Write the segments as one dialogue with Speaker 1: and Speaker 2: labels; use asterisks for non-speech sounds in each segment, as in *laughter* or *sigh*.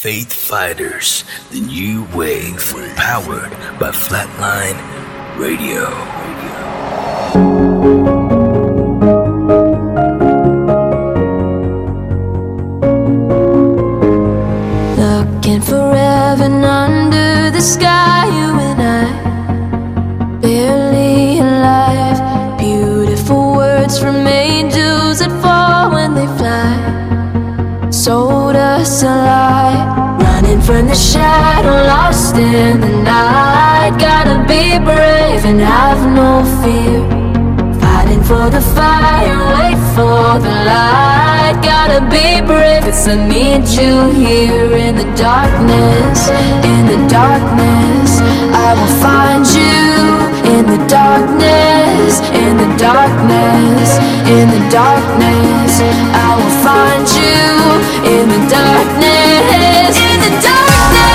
Speaker 1: Faith Fighters, the new wave, powered by Flatline Radio.
Speaker 2: Looking for heaven under the sky, you and I, barely alive. Beautiful words from angels that fall when they fly, sold us a lie. From the shadow, lost in the night. Gotta be brave and have no fear. Fighting for the fire, wait for the light. Gotta be brave, cause I need you here in the darkness. In the darkness, I will find you. In the darkness, in the darkness, in the darkness, I will find you. In the darkness, in the darkness,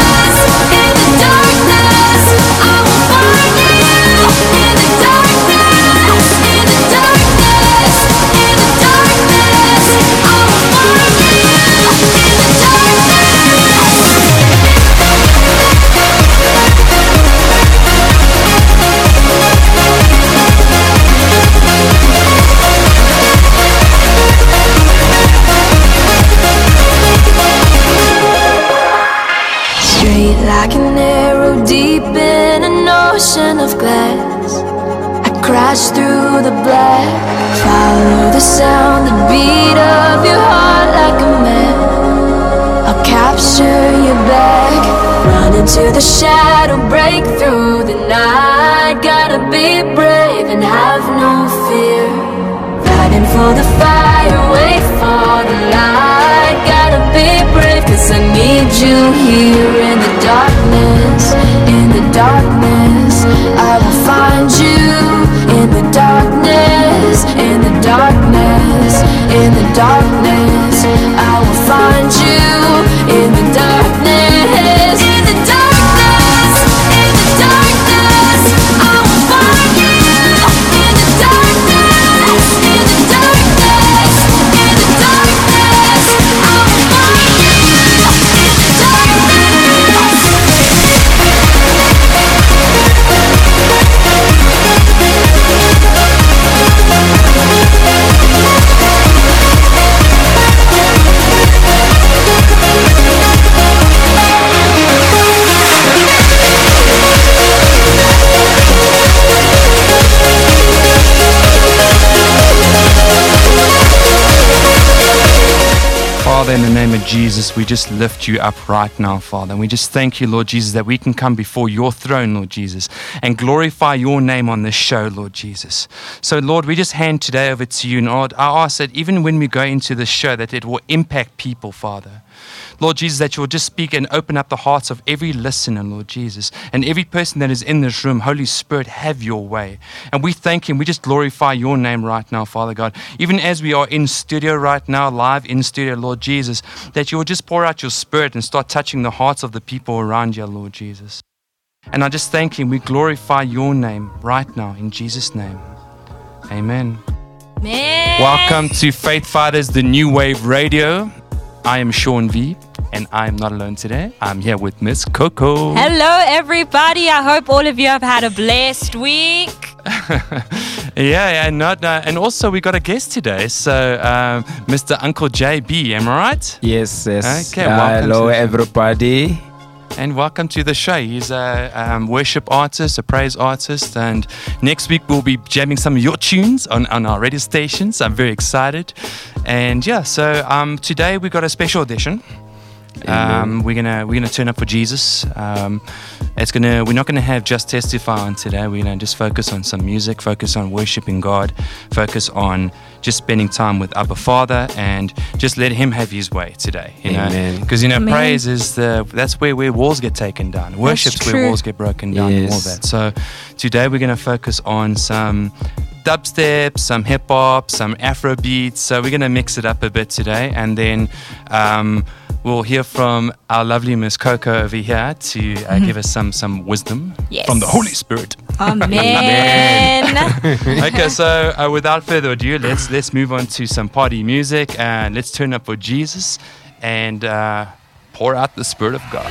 Speaker 2: into the shadow, break
Speaker 3: Jesus, we just lift you up right now, Father. And we just thank you, Lord Jesus, that we can come before your throne, Lord Jesus, and glorify your name on this show, Lord Jesus. So, Lord, we just hand today over to you. And I ask that even when we go into this show, that it will impact people, Father. Lord Jesus, that you will just speak and open up the hearts of every listener, Lord Jesus, and every person that is in this room. Holy Spirit, have your way. And we thank you we just glorify your name right now, Father God. Even as we are in studio right now, live in studio, Lord Jesus, that you will just pour out your spirit and start touching the hearts of the people around you, Lord Jesus. And I just thank you we glorify your name right now in Jesus' name. Amen. Welcome to Faith Fighters, the New Wave Radio. I am Sean V, and I am not alone today. I'm here with Miss Coco.
Speaker 4: Hello, everybody. I hope all of you have had a blessed week. *laughs*
Speaker 3: yeah, yeah, not, uh, and also we got a guest today. So, um, Mr. Uncle JB, am I right?
Speaker 5: Yes, yes.
Speaker 3: Okay,
Speaker 5: Uh, hello, everybody.
Speaker 3: And welcome to the show. He's a um, worship artist, a praise artist, and next week we'll be jamming some of your tunes on, on our radio stations. I'm very excited. And yeah, so um, today we got a special edition. Um, we're gonna we're gonna turn up for Jesus. Um, it's gonna we're not gonna have just testify on today. We're gonna just focus on some music, focus on worshiping God, focus on just spending time with Abba Father, and just let Him have His way today. You know,
Speaker 5: Amen.
Speaker 3: because you know
Speaker 4: Amen.
Speaker 3: praise is the that's where where walls get taken down. Worship's where walls get broken down and all that. So today we're gonna focus on some dubstep, some hip hop, some Afro beats. So we're gonna mix it up a bit today, and then. Um, We'll hear from our lovely Miss Coco over here to uh, give us some some wisdom
Speaker 4: Yes.
Speaker 3: from the Holy Spirit. *laughs*
Speaker 4: Amen.
Speaker 3: okay, so uh, without further ado, let's let's move on to some party music and let's turn up for Jesus. And uh,
Speaker 6: pour out the Spirit of God.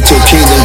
Speaker 7: Let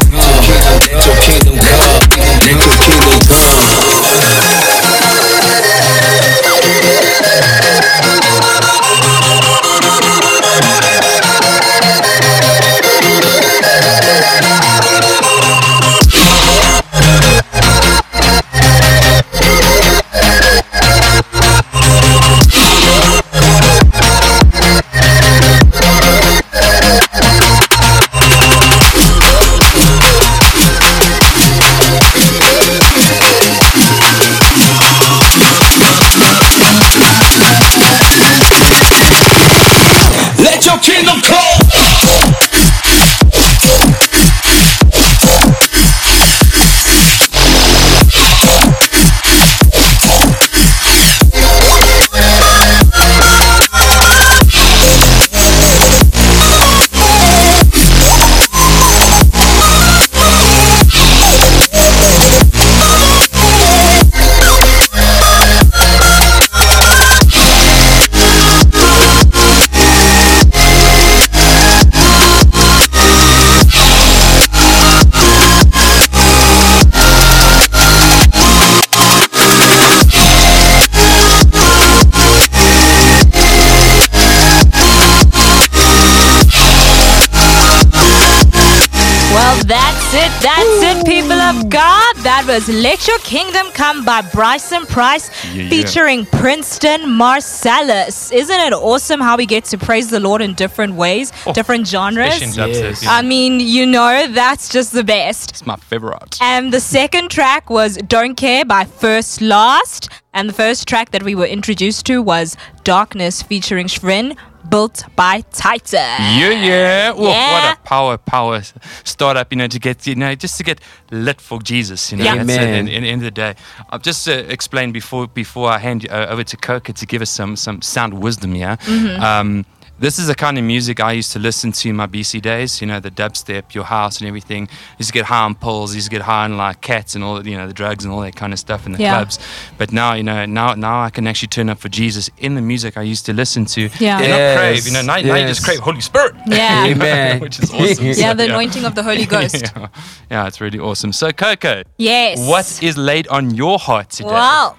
Speaker 4: was Let Your Kingdom Come by Bryson Price
Speaker 3: Yeah, yeah.
Speaker 4: featuring Princeton Marcellus. Isn't it awesome how we get to praise the Lord in different ways,
Speaker 3: Oh,
Speaker 4: different genres?
Speaker 3: Especially in dubstep,
Speaker 1: Yes.
Speaker 4: I mean, you know, that's just the best.
Speaker 3: It's my favorite.
Speaker 4: And the second track was Don't Care by First Last. And the first track that we were introduced to was Darkness featuring Shrin, built by Titan.
Speaker 3: Yeah, yeah.
Speaker 4: Yeah.
Speaker 3: What a power, power startup, you know, to get, you know, just to get lit for Jesus, you know.
Speaker 4: Yeah.
Speaker 3: That's it,
Speaker 1: Amen.
Speaker 3: in, in the end of the day. I'll just uh, explain before before I hand you uh, over to Coco to give us some some sound wisdom, yeah.
Speaker 4: Mm-hmm.
Speaker 3: Um, this is the kind of music I used to listen to in my BC days, you know, the dubstep, your house and everything. used to get high on pills, used to get high on like cats and all, the- you know, the drugs and all that kind of stuff in the
Speaker 4: Yeah.
Speaker 3: clubs. But now, you know, now now I can actually turn up for Jesus in the music I used to listen to.
Speaker 4: Yeah.
Speaker 3: And not crave, you know, now, now you just
Speaker 1: Yes.
Speaker 3: crave Holy Spirit. *laughs*
Speaker 4: Yeah. *laughs*
Speaker 1: Amen.
Speaker 3: Which is awesome. *laughs*
Speaker 4: Yeah, the
Speaker 3: So,
Speaker 4: anointing of the Holy Ghost.
Speaker 3: yeah. yeah, it's really awesome. So, Coco,
Speaker 4: Yes.
Speaker 3: what is laid on your heart today?
Speaker 4: Well,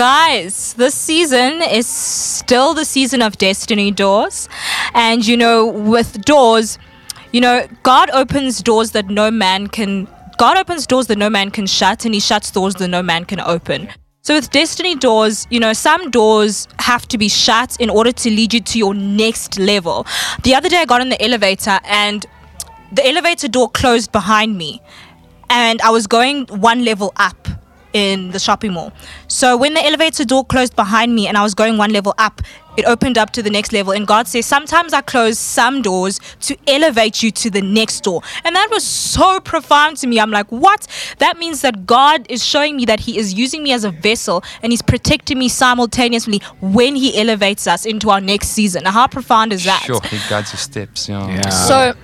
Speaker 4: guys, this season is still the season of Destiny Doors. And, you know, with doors, you know, God opens doors that no man can. God opens doors that no man can shut, and He shuts doors that no man can open. So with Destiny Doors, you know, some doors have to be shut in order to lead you to your next level. The other day I got in the elevator and the elevator door closed behind me and I was going one level up in the shopping mall. So when the elevator door closed behind me and I was going one level up, it opened up to the next level. And God says, Sometimes I close some doors to elevate you to the next door. And that was so profound to me. I'm like, What? That means that God is showing me that He is using me as a vessel and He's protecting me simultaneously when He elevates us into our next season. Now, how profound is that?
Speaker 3: Sure, he guides your steps. Yeah.
Speaker 1: Yeah.
Speaker 4: So,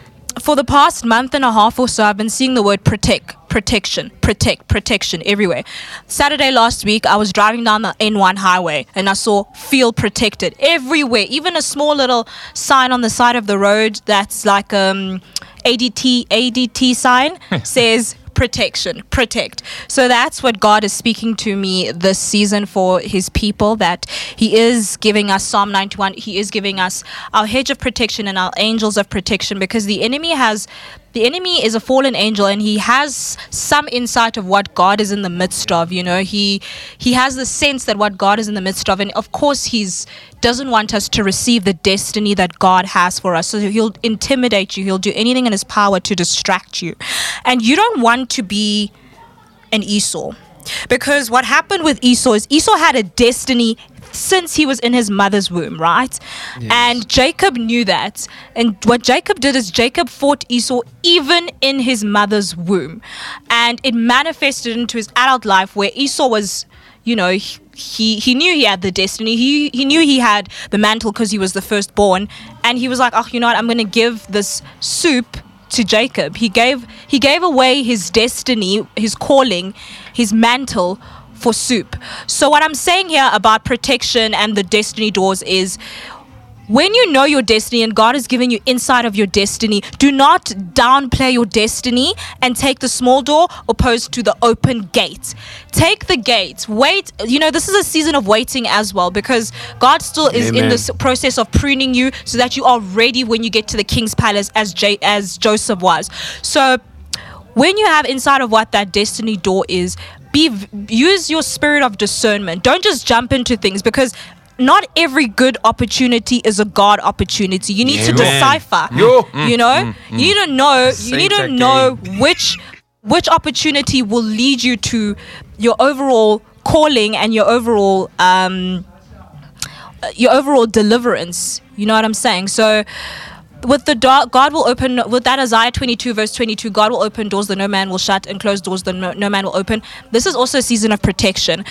Speaker 4: for the past month and a half or so, I've been seeing the word protect, protection, protect, protection everywhere. Saturday last week, I was driving down the N1 highway and I saw feel protected everywhere. Even a small little sign on the side of the road that's like um ADT ADT sign *laughs* says protection, protect. So that's what God is speaking to me this season for his people that he is giving us Psalm 91. He is giving us our hedge of protection and our angels of protection because the enemy has the enemy is a fallen angel and he has some insight of what God is in the midst of, you know. He he has the sense that what God is in the midst of and of course he's doesn't want us to receive the destiny that God has for us. So he'll intimidate you. He'll do anything in his power to distract you. And you don't want to be an Esau. Because what happened with Esau is Esau had a destiny since he was in his mother's womb, right? And Jacob knew that. And what Jacob did is Jacob fought Esau even in his mother's womb. And it manifested into his adult life where Esau was, you know, he- he he knew he had the destiny. He he knew he had the mantle because he was the firstborn, and he was like, oh, you know what? I'm gonna give this soup to Jacob. He gave he gave away his destiny, his calling, his mantle for soup. So what I'm saying here about protection and the destiny doors is when you know your destiny and God is giving you insight of your destiny, do not downplay your destiny and take the small door opposed to the open gate. Take the gate. Wait. You know, this is a season of waiting as well because God still is in
Speaker 8: Amen.
Speaker 4: this process of pruning you so that you are ready when you get to the king's palace as J- as Joseph was. So when you have inside of what that destiny door is be use your spirit of discernment. Don't just jump into things because not every good opportunity is a god opportunity. You need to
Speaker 8: Amen.
Speaker 4: decipher
Speaker 8: Yo.
Speaker 4: you know? you need to know you need to know which which opportunity will lead you to your overall calling and your overall um uh, your overall deliverance. You know what i'm saying? So with the door, God will open with that Isaiah 22 verse 22 God will open doors that no man will shut and close doors that no, no man will open. This is also a season of protection.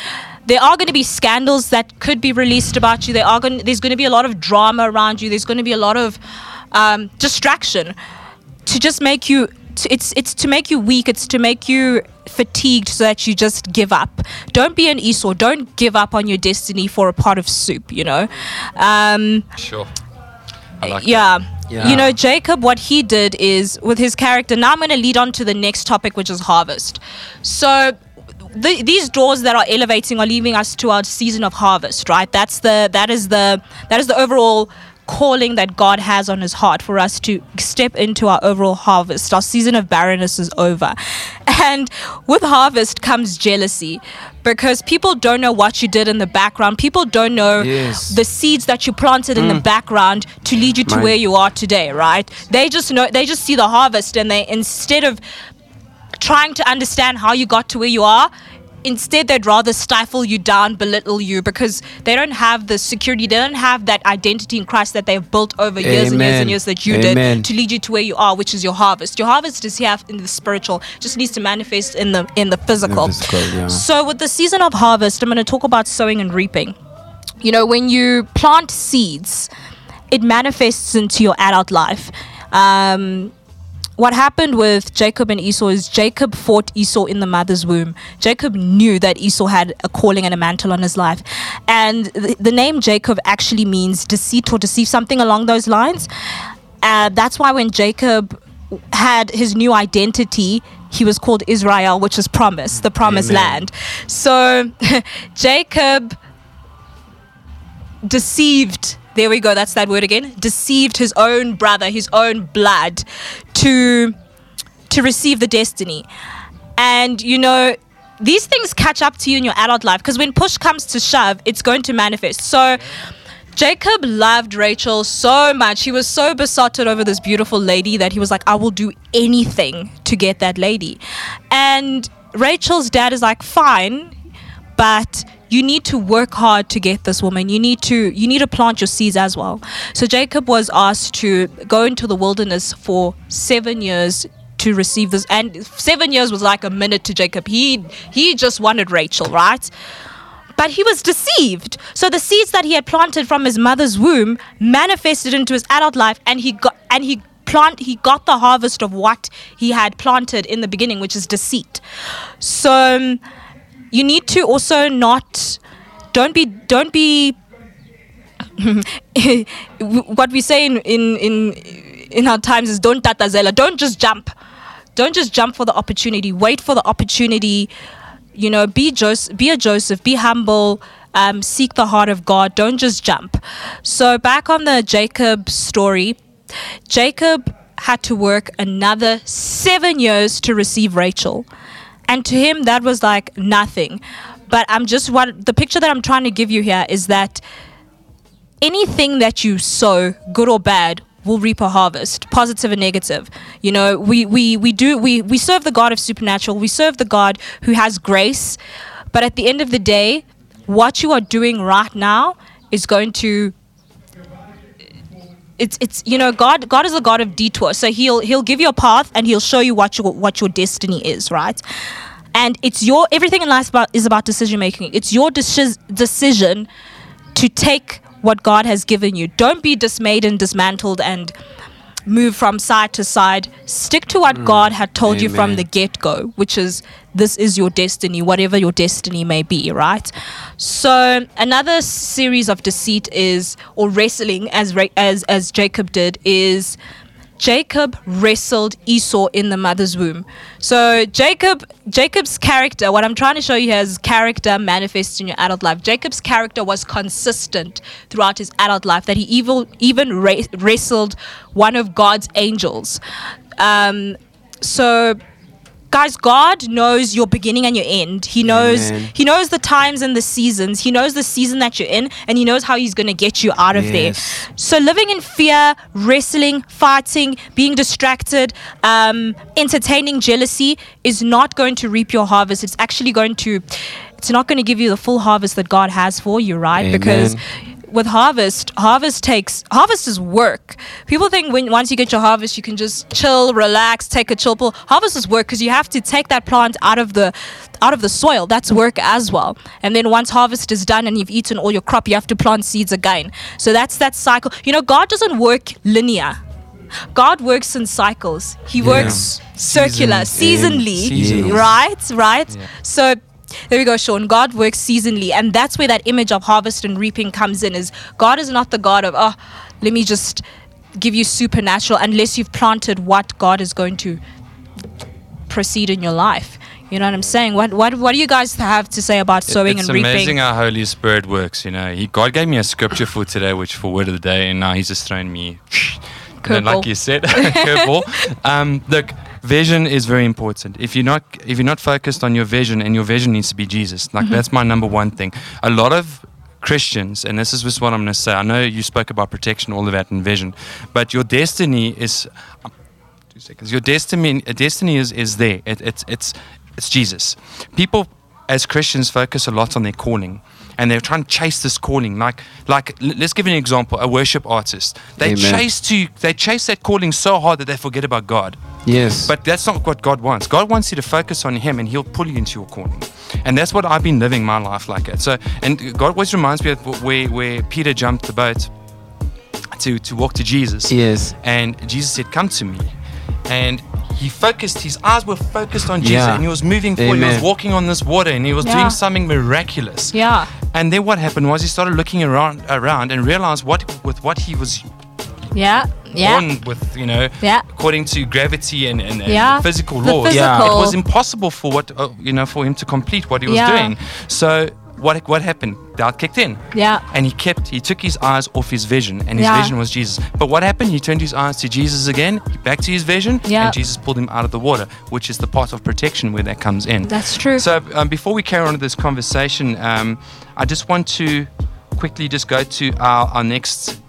Speaker 4: There are going to be scandals that could be released about you. There are going there's going to be a lot of drama around you. There's going to be a lot of um, distraction to just make you it's it's to make you weak. It's to make you fatigued so that you just give up. Don't be an esau. Don't give up on your destiny for a pot of soup you know? Um
Speaker 3: Sure. I like
Speaker 4: yeah.
Speaker 8: Yeah.
Speaker 4: You know, Jacob, what he did is with his character. Now I'm going to lead on to the next topic, which is harvest. So. The, these doors that are elevating are leaving us to our season of harvest, right? That's the that is the that is the overall calling that God has on His heart for us to step into our overall harvest. Our season of barrenness is over, and with harvest comes jealousy, because people don't know what you did in the background. People don't know
Speaker 8: Yes.
Speaker 4: the seeds that you planted in the mm. background to lead you to
Speaker 8: Mine.
Speaker 4: where you are today, right? They just know they just see the harvest and they instead of trying to understand how you got to where you are, instead they'd rather stifle you down, belittle you because they don't have the security, they don't have that identity in Christ that they've built over years and years and years that you
Speaker 8: Amen.
Speaker 4: did to lead you to where you are, which is your harvest. Your harvest is here in the spiritual, just needs to manifest in the in the physical.
Speaker 8: physical, yeah.
Speaker 4: So with the season of harvest, I'm going to talk about sowing and reaping. You know, when you plant seeds, it manifests into your adult life. Um, what happened with Jacob and Esau is Jacob fought Esau in the mother's womb. Jacob knew that Esau had a calling and a mantle on his life. And the, the name Jacob actually means deceit or deceive, something along those lines. Uh, that's why when Jacob had his new identity, he was called Israel, which is promise, the promised
Speaker 8: Amen.
Speaker 4: land. So *laughs* Jacob deceived there we go that's that word again deceived his own brother his own blood to to receive the destiny and you know these things catch up to you in your adult life because when push comes to shove it's going to manifest so Jacob loved Rachel so much. He was so besotted over this beautiful lady that he was like, I will do anything to get that lady. And Rachel's dad is like, fine, but you need to work hard to get this woman. You need to you need to plant your seeds as well. So jacob was asked to go into the wilderness for seven years to receive this and seven years was like a minute to jacob. He he just wanted rachel right? But he was deceived. So the seeds that he had planted from his mother's womb manifested into his adult life and he got and he plant he got the harvest of what he had planted in the beginning which is deceit. So um, you need to also not don't be don't be *laughs* what we say in in in, in our times is don't tatazela don't just jump. Don't just jump for the opportunity wait for the opportunity you know be joseph be a joseph be humble um, seek the heart of god don't just jump. So back on the jacob story jacob had to work another seven years to receive rachel and to him that was like nothing. But i'm just what the picture that i'm trying to give you here is that anything that you sow good or bad will reap a harvest positive and negative. You know we we we do we we serve the god of supernatural. We serve the god who has grace. But at the end of the day what you are doing right now is going to it's it's you know God God is a God of detour. So he'll he'll give you a path and he'll show you what your what your destiny is, right? And it's your everything in life about, is about decision making. It's your deci- decision to take what God has given you. Don't be dismayed and dismantled and move from side to side. Stick to what mm. God had told you from the get go, which is this is your destiny, whatever your destiny may be, right? So another series of deceit is, or wrestling, as as as Jacob did, is Jacob wrestled Esau in the mother's womb. So Jacob, Jacob's character, what I'm trying to show you here is character manifests in your adult life. Jacob's character was consistent throughout his adult life. That he even even ra- wrestled one of God's angels. Um, so guys god knows your beginning and your end he knows
Speaker 9: Amen.
Speaker 4: he knows the times and the seasons he knows the season that you're in and he knows how he's going to get you out of
Speaker 9: Yes.
Speaker 4: there so living in fear wrestling fighting being distracted um, entertaining jealousy is not going to reap your harvest it's actually going to it's not going to give you the full harvest that god has for you right because
Speaker 9: Amen.
Speaker 4: With harvest, harvest takes harvest is work. People think when once you get your harvest, you can just chill, relax, take a chill pill. Harvest is work because you have to take that plant out of the out of the soil. That's work as well. And then once harvest is done and you've eaten all your crop, you have to plant seeds again. So that's that cycle. You know, God doesn't work linear. God works in cycles. He works circular,
Speaker 3: Seasons.
Speaker 4: seasonally,
Speaker 9: Seasons.
Speaker 4: right? Right. So there we go, Sean. God works seasonally, and that's where that image of harvest and reaping comes in. Is God is not the God of oh, let me just give you supernatural unless you've planted what God is going to proceed in your life. You know what I'm saying? What what what do you guys have to say about sowing
Speaker 3: it's
Speaker 4: and reaping?
Speaker 3: It's amazing how Holy Spirit works. You know, he God gave me a scripture for today, which for word of the day, and now He's just thrown me. *laughs* Know, like you said, *laughs* curveball. *laughs* Um, look, vision is very important. If you're not if you're not focused on your vision, and your vision needs to be Jesus, like mm-hmm. that's my number one thing. A lot of Christians, and this is just what I'm going to say. I know you spoke about protection, all of that, and vision, but your destiny is um, two seconds. Your destiny, destiny is, is there. It, it's, it's, it's Jesus. People, as Christians, focus a lot on their calling. And they're trying to chase this calling, like, like. Let's give an example: a worship artist. They
Speaker 9: Amen.
Speaker 3: chase to, they chase that calling so hard that they forget about God.
Speaker 9: Yes.
Speaker 3: But that's not what God wants. God wants you to focus on Him, and He'll pull you into your calling. And that's what I've been living my life like it. So, and God always reminds me of where where Peter jumped the boat to to walk to Jesus.
Speaker 9: yes.
Speaker 3: And Jesus said, Come to me. And he focused, his eyes were focused on Jesus
Speaker 9: Yeah.
Speaker 3: and he was moving forward. He was walking on this water and he was
Speaker 4: Yeah.
Speaker 3: doing something miraculous.
Speaker 4: yeah.
Speaker 3: And then what happened was he started looking around around and realized what with what he was
Speaker 4: Yeah. Yeah.
Speaker 3: born with, you know,
Speaker 4: Yeah.
Speaker 3: according to gravity and, and, and
Speaker 4: Yeah.
Speaker 3: physical
Speaker 4: The
Speaker 3: laws.
Speaker 9: Yeah.
Speaker 3: It was impossible for what uh, you know for him to complete what he was
Speaker 4: Yeah.
Speaker 3: doing. So what what happened? Doubt kicked in.
Speaker 4: Yeah.
Speaker 3: And he kept he took his eyes off his vision and his
Speaker 4: Yeah.
Speaker 3: vision was Jesus. But what happened? He turned his eyes to Jesus again, back to his vision,
Speaker 4: Yeah.
Speaker 3: and Jesus pulled him out of the water, which is the part of protection where that comes in.
Speaker 4: That's true.
Speaker 3: So um, before we carry on with this conversation, um, I just want to quickly just go to our, our next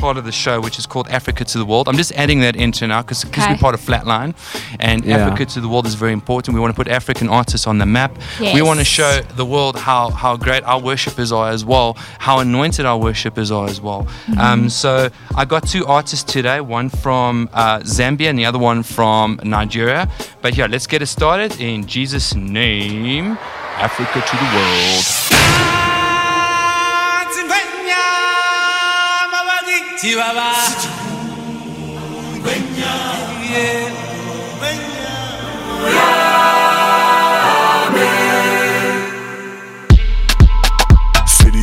Speaker 3: part of the show, which is called Africa to the World. I'm just adding that into now because we're part of Flatline, and
Speaker 9: Yeah.
Speaker 3: Africa to the World is very important. We want to put African artists on the map. We want to show the world how how great our worshippers are as well, how anointed our worshippers are as well.
Speaker 4: Mm-hmm.
Speaker 3: Um, so I got two artists today, one from uh, Zambia and the other one from Nigeria. But yeah, let's get it started in Jesus' name. Africa to the world.
Speaker 10: City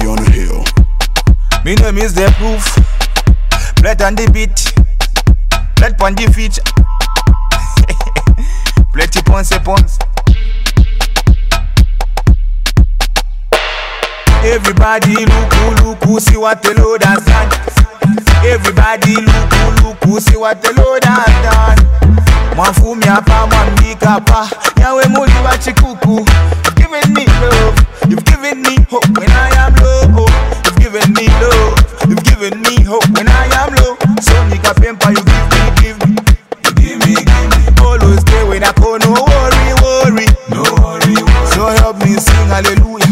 Speaker 10: on a hill.
Speaker 11: Me name is the proof. Blood on the beat. Blood on the feet. *laughs* Plenty ponce ponce. Everybody look who look who see what the Lord has done. Everybody look who look who see what the Lord has done. Mwafumi hapa mwambika hapa yawe muli wa chikuku. You've given me love, you've given me hope when I am low. You've given me love, you've given me hope when I am low. So nika pempa you give me, give me. You give me, give me. Always stay when I call no worry, worry. No worry, worry. So help me sing hallelujah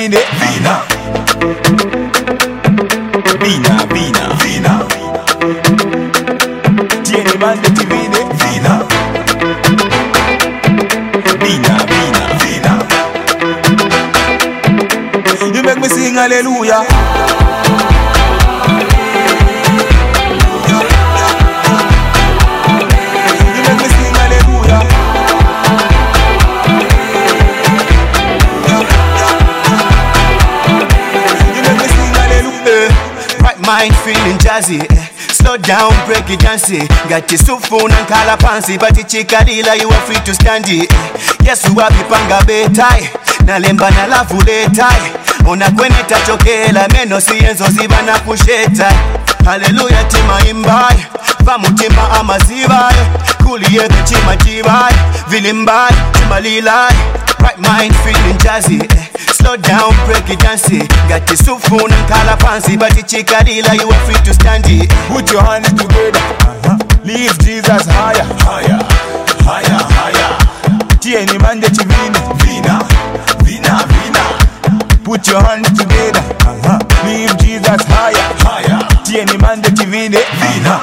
Speaker 11: find. Eh? Vina. Vina, Vina. Vina. Tiene más de ti, Vina. Eh? Vina. Vina, Vina. Vina. You make me sing hallelujah. Right mind feeling jazzy. eh. Slow down, break it see. Got your soup phone and color pansy, but the chikadila you are free to stand it. Yes, you are panga betai. nalemba na lavu letai unakwenda chokela meno siyenzo ziba na kusheta haleluya timaimbaye vamutima amazibaye kuliye vichima jibaye vilimbaye timalilaye right mind feeling jazzy eh. Slow down, break it and see. Got the phone and color pansy, but the chikadila you are free to stand it. Put your hands together. Uh-huh. Leave Jesus higher, higher, higher, higher. Tieni mande chivini, vina, vina, vina. Put your hands together. Uh-huh. Leave Jesus higher, higher. Tieni mande chivini, vina,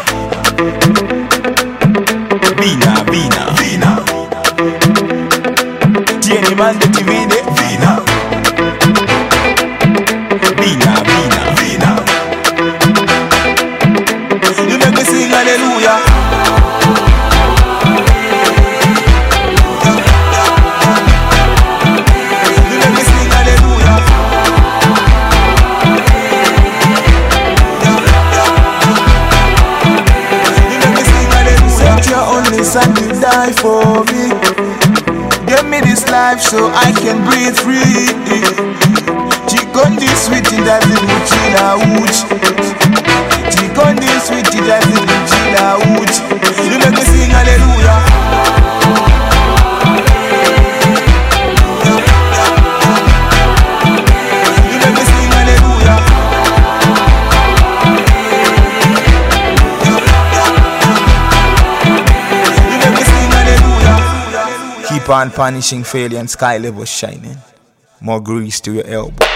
Speaker 11: vina, vina, vina. Tieni mande die for me. Give me this life so I can breathe free. Chikondi sweet ndazi kuchila uchi Chikondi sweet ndazi kuchila uchi You make me sing hallelujah Keep on punishing failure and sky level shining. More grease to your elbow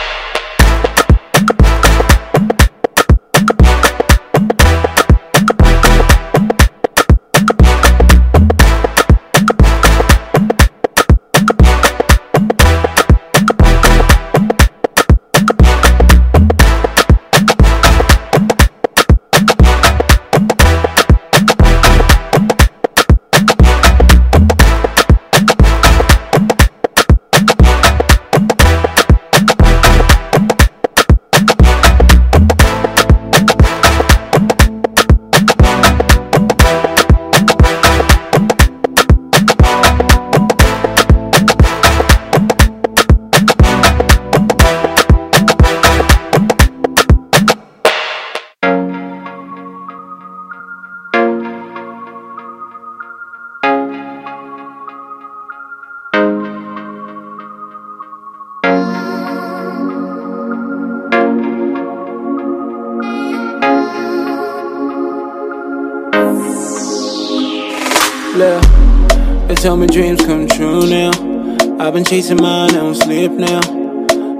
Speaker 8: I've been chasing mine, I don't sleep now.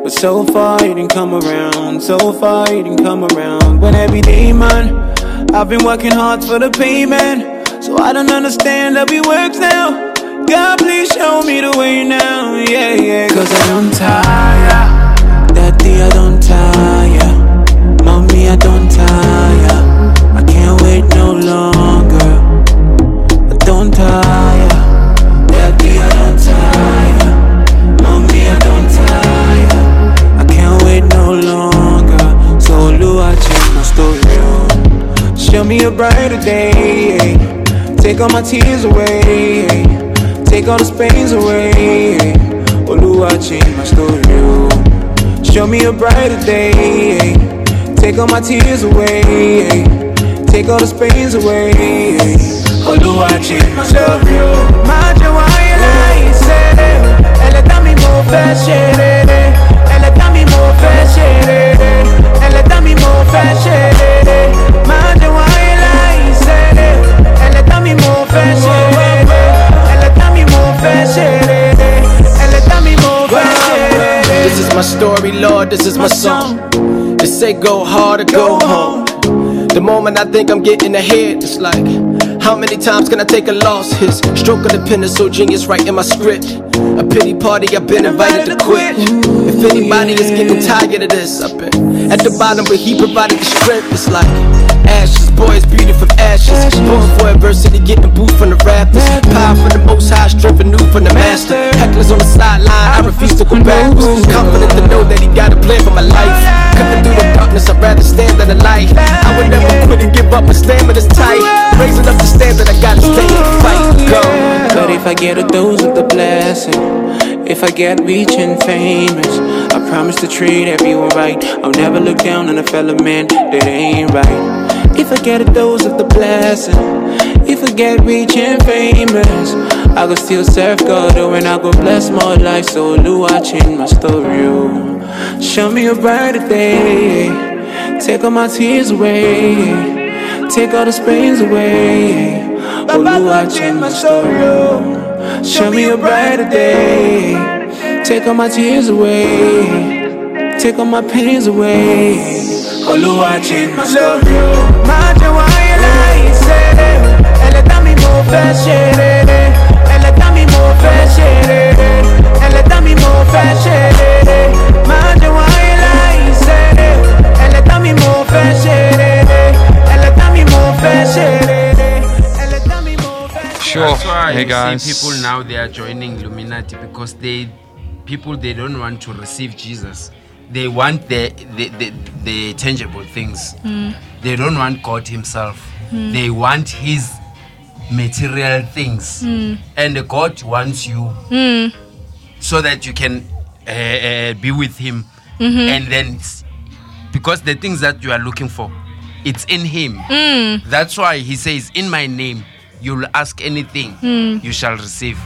Speaker 8: But so far you didn't come around, so far you didn't come around. But every day, man, I've been working hard for the payment. So I don't understand how it works now. God, please show me the way now, yeah, yeah. Cause I don't tire, Daddy, I don't tire. Mommy, I don't tire. I can't wait no longer. Me a brighter day. Take all my tears away. Take all the pains away. Lua, change my story. oh. Show me a brighter day. Take all my tears away. Take all the pains away. Olúwa change my story. oh. Má jẹ́ wáyé láìsẹ́. Ẹlẹ́dàá mi mo fẹ́ ṣe rere. Ẹlẹ́dàá mi mo fẹ́ ṣe rere. Ẹlẹ́dàá mi mo fẹ́ ṣe
Speaker 12: my story, Lord, this is my song. They say go hard or go home. The moment I think I'm getting ahead, it's like, how many times can I take a loss? His stroke of the pen is so genius, right in my script. A pity party, I've been invited to quit. If anybody is getting tired of this, I've been at the bottom, but he provided the strength. It's like ashes, boys, beauty from ashes. Born for adversity, getting booed from the rappers. Power from the most high, strength renewed from the master. Hecklers on the sideline, I refuse to go backwards. Confident to know that he got a plan for my life. Cutting through the darkness, I'd rather stand than the light. I would never quit and give up, my stamina's tight. Raising up the standard, I gotta stay and fight. Go.
Speaker 8: But if I get a dose of the blessing, if I get rich and famous, I promise to treat everyone right. I'll never look down on a fellow man that ain't right. If I get a dose of the blessing, if I get rich and famous, I go still serve God, oh, and I go bless my life. So, Lou, I change my story. oh. Show me a brighter day. Take all my tears away. Take all the pains away. Oh, Lou, I change my story. oh. oh. Show me a brighter day. Take all my tears away. Take all my pains away. I change my story. Imagine why you lie, say. Elle est à mi mon fait chérie. Elle est mi mon fait chérie. Elle est mi mon fait chérie. Imagine why you lie, say. Elle est mi mon fait chérie. Elle est mi mon fait chérie. Elle est à mi mon fait
Speaker 3: Sure.
Speaker 9: That's why
Speaker 3: Hey guys.
Speaker 9: see people now they are joining Illuminati because they people they don't want to receive Jesus. They want the the, the, the tangible things. Mm. They don't want God Himself. Mm. They want His material things, mm. and God wants you so that you can uh, uh, be with Him, mm-hmm. and then because the things that you are looking for, it's in Him. That's why he says, In my name, you'll ask anything, you shall receive.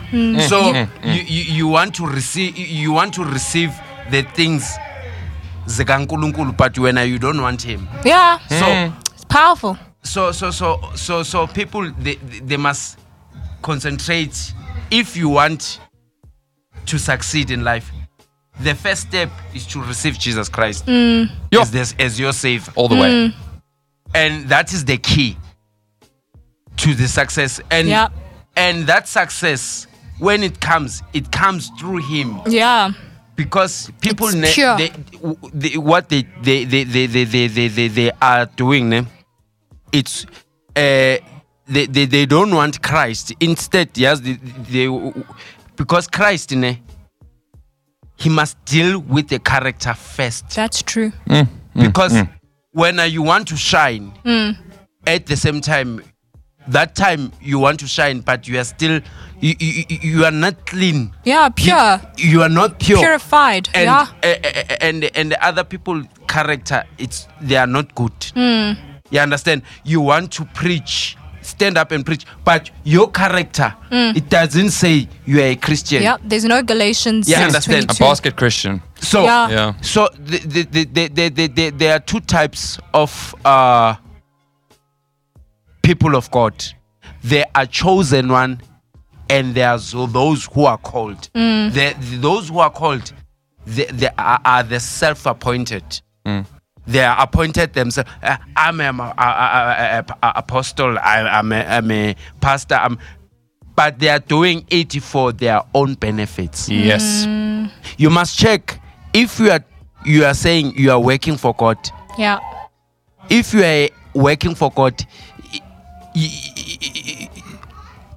Speaker 9: So eh, eh, eh. you, you, you want to receive you want to receive the things zikankulunkulu, but when you don't want him.
Speaker 4: Yeah.
Speaker 9: So eh.
Speaker 4: It's powerful.
Speaker 9: so so so so so people they, they must concentrate if you want to succeed in life the first step is to receive jesus christ mm. as, this, as your savior
Speaker 3: All the mm. way.
Speaker 9: and that is the key to the success and
Speaker 4: Yeah.
Speaker 9: and that success when it comes it comes through him
Speaker 4: Yeah.
Speaker 9: Because people
Speaker 4: It's
Speaker 9: ne- they, they, what they they they they they they, they, they, they are doing ne? it's uh, they, they they don't want Christ instead yes they, they because Christ ne, he must deal with the character first
Speaker 4: That's true.
Speaker 9: because when uh, you want to shine
Speaker 4: Mm.
Speaker 9: at the same time that time you want to shine but you are still you, you, you- you are not clean
Speaker 4: Yeah, pure.
Speaker 9: you are not pure
Speaker 4: Purified.
Speaker 9: and
Speaker 4: yeah.
Speaker 9: Eh, eh, eh, eh, and and the other people character it's they are not good hmm. you understand you want to preach stand up and preach but your character hmm. it doesn't say you are a christian
Speaker 4: Yeah. There's no Galatians.
Speaker 9: Yeah,
Speaker 4: 6:22.
Speaker 9: understand.
Speaker 3: A basket Christian.
Speaker 9: so
Speaker 4: Yeah.
Speaker 3: Yeah.
Speaker 9: so the, the, the, the, the, the, the, there are two types of uh people of god there are chosen one and there are mm. those who are called. The, those who are called they, they are, are the self-appointed. Mm. They are appointed themselves. Uh, i'm a, a- a- a- a- apostle. I, I'm, a, I'm a pastor. I'm, but they are doing it for their own benefits.
Speaker 3: Yes. Mm.
Speaker 9: you must check if you are you are saying you are working for god.
Speaker 4: Yeah.
Speaker 9: if you are working for god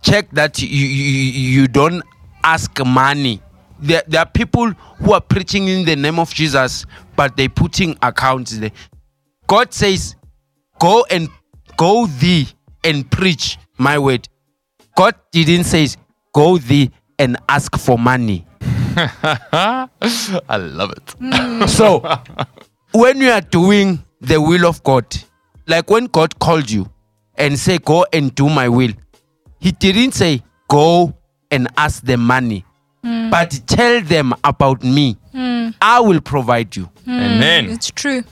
Speaker 9: check that you, you, you don't ask money. There, there are people who are preaching in the name of jesus but they're putting accounts there. God says go and go thee and preach my word. God didn't say go thee and ask for money. *laughs*
Speaker 3: I love it. Mm.
Speaker 9: so when you are doing the will of god like when god called you and say go and do my will he didn't say go and ask them money but tell them about me i will provide you
Speaker 3: Amen.
Speaker 4: It's true.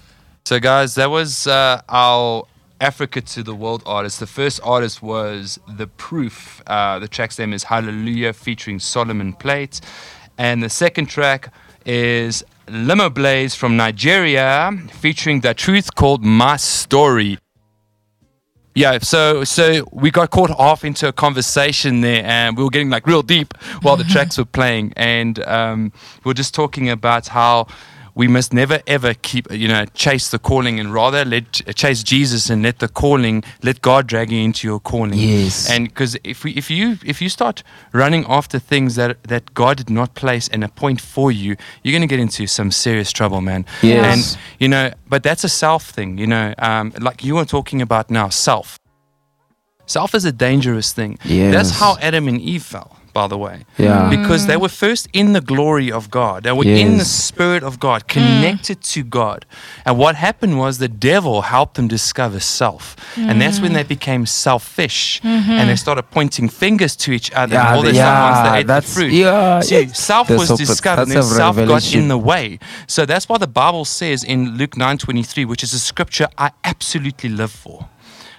Speaker 3: So, guys, that was uh, our Africa to the World artist. The first artist was The Proof. Uh, the track's name is Hallelujah, featuring Solomon Plate. And the second track is Limoblaze from Nigeria, featuring The Truth called My Story. Yeah, so so we got caught off into a conversation there, and we were getting like real deep while the tracks were playing, and um, we were just talking about how we must never ever keep you know chase the calling, and rather let chase Jesus and let the calling, let God drag you into your calling.
Speaker 9: Yes.
Speaker 3: and because if we if you if you start running after things that that God did not place and appoint for you, you're going to get into some serious trouble, man.
Speaker 9: Yes.
Speaker 3: and you know, but that's a self thing, you know, um, like you were talking about now, self. Self is a dangerous thing.
Speaker 9: Yes.
Speaker 3: That's how Adam and Eve fell, by the way.
Speaker 9: Yeah.
Speaker 3: Because they mm. were first in the glory of God. They were in the spirit of God, mm. connected to God. And what happened was the devil helped them discover self. And that's when mm. they became selfish. Mm-hmm. And they started pointing fingers to each other
Speaker 9: Yeah,
Speaker 3: and all this
Speaker 9: yeah,
Speaker 3: stuff once they ate the
Speaker 9: that's-
Speaker 3: fruit.
Speaker 9: yeah,
Speaker 3: See,
Speaker 9: yeah.
Speaker 3: self
Speaker 9: That's
Speaker 3: was
Speaker 9: so-
Speaker 3: discovered and then self got in the way. So that's why the Bible says in Luke 9:23, which is a scripture I absolutely live for,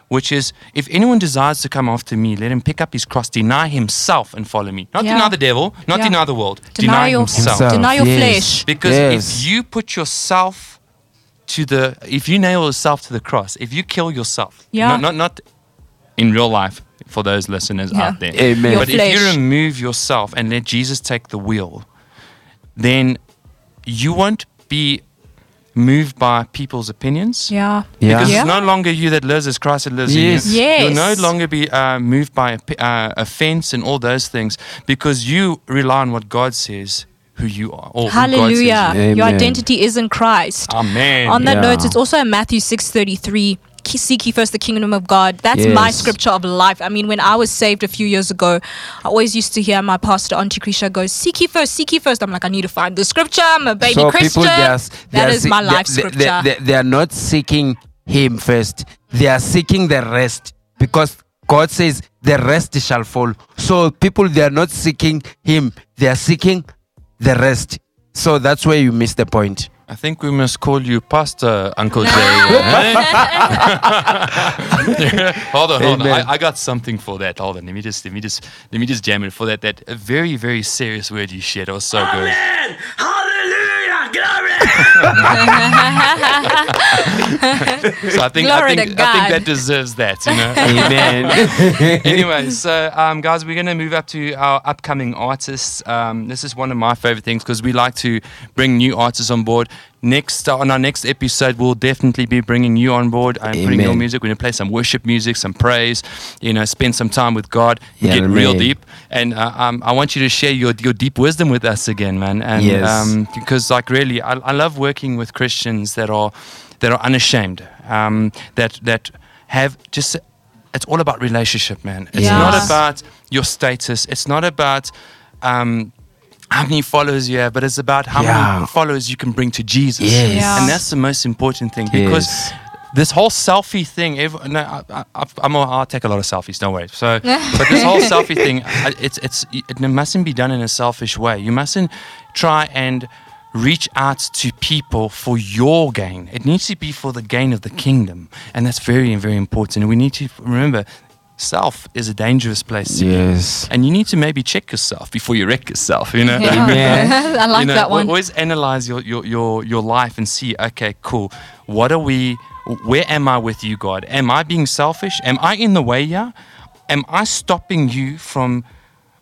Speaker 3: which is if anyone desires to come after me, let him pick up his cross, deny himself, and follow me. Not
Speaker 4: Yeah.
Speaker 3: deny the devil, not
Speaker 4: Yeah.
Speaker 3: deny the world,
Speaker 4: Deny
Speaker 3: deny,
Speaker 4: your-
Speaker 3: himself.
Speaker 9: Himself,
Speaker 4: Deny your
Speaker 9: yes.
Speaker 4: flesh.
Speaker 3: Because
Speaker 9: Yes.
Speaker 3: if you put yourself to the, if you nail yourself to the cross, if you kill yourself,
Speaker 4: Yeah.
Speaker 3: not, not, not in real life for those listeners
Speaker 4: Yeah.
Speaker 3: out there,
Speaker 9: Amen.
Speaker 4: Your
Speaker 3: but if you remove yourself and let Jesus take the wheel, then you won't be moved by people's opinions.
Speaker 4: Yeah.
Speaker 9: Yeah.
Speaker 3: Because
Speaker 4: Yeah.
Speaker 3: it's no longer you that lives, it's Christ that lives
Speaker 9: Yes.
Speaker 3: in you.
Speaker 4: Yes.
Speaker 3: You'll no longer be uh, moved by uh, offense and all those things because you rely on what God says who you are. Or who God says you
Speaker 4: Hallelujah. Your identity is in Christ.
Speaker 3: Amen.
Speaker 4: On that
Speaker 9: Yeah.
Speaker 4: note, it's also in Matthew 6:33. "Ke- Seek ye first the kingdom of God. That's my scripture of life. I mean, when I was saved a few years ago, I always used to hear my pastor, Auntie Krisha, go, Seek ye first, seek ye first. I'm like, I need to find the scripture. I'm a baby
Speaker 9: so
Speaker 4: Christian.
Speaker 9: people, they are, they
Speaker 4: that is my
Speaker 9: they-
Speaker 4: life
Speaker 9: they,
Speaker 4: scripture.
Speaker 9: They, they, they are not seeking Him first. They are seeking the rest because God says the rest shall fall. So people, they are not seeking Him. They are seeking the rest. So that's where you miss the point.
Speaker 3: I think we must call you Pastor Uncle Jay. eh? *laughs* *laughs* hold on, hold on. I, I got something for that. Hold on. Let me just let me just let me just jam it for that. That a very, very serious word you shared. It was so good.
Speaker 5: Hallelujah! Glory! *laughs*
Speaker 3: So I think I
Speaker 4: Glory to
Speaker 3: think I think that deserves that, you know.
Speaker 9: Amen. *laughs*
Speaker 3: anyway, so um, guys, we're going to move up to our upcoming artists. Um, this is one of my favorite things because we like to bring new artists on board. Next on our next episode, we'll definitely be bringing you on board and putting your music. We're going to play some worship music, some praise. You know, spend some time with God,
Speaker 9: Yeah,
Speaker 3: get real
Speaker 9: man.
Speaker 3: deep, and uh, um, I want you to share your your deep wisdom with us again, man. And
Speaker 9: Yes.
Speaker 3: um, because like really, I, I love working with Christians that are that are unashamed, um, that that have just it's all about relationship, man. It's
Speaker 4: Yeah.
Speaker 3: not about your status. It's not about um, how many followers you have, but it's about how
Speaker 9: Yeah.
Speaker 3: many followers you can bring to Jesus.
Speaker 9: Yes.
Speaker 4: Yeah.
Speaker 3: And that's the most important thing because
Speaker 9: Yes.
Speaker 3: this whole selfie thing, every, no, I, I, I've- I'm a, I'll take a lot of selfies, don't worry. So, *laughs* but this whole selfie thing, I- it's, it's, it mustn't be done in a selfish way. You mustn't try and reach out to people for your gain. It needs to be for the gain of the kingdom. And that's very, very important. And we need to remember self is a dangerous place to be.
Speaker 9: yes.
Speaker 3: And you need to maybe check yourself before you wreck yourself, you know? *laughs*
Speaker 9: Amen. *laughs* *laughs*
Speaker 4: I like
Speaker 3: you know,
Speaker 4: that one.
Speaker 3: Always analyze your, your, your, your life and see, okay, cool. What are we, where am I with you, God? Am I being selfish? Am I in the way here? Am I stopping you from,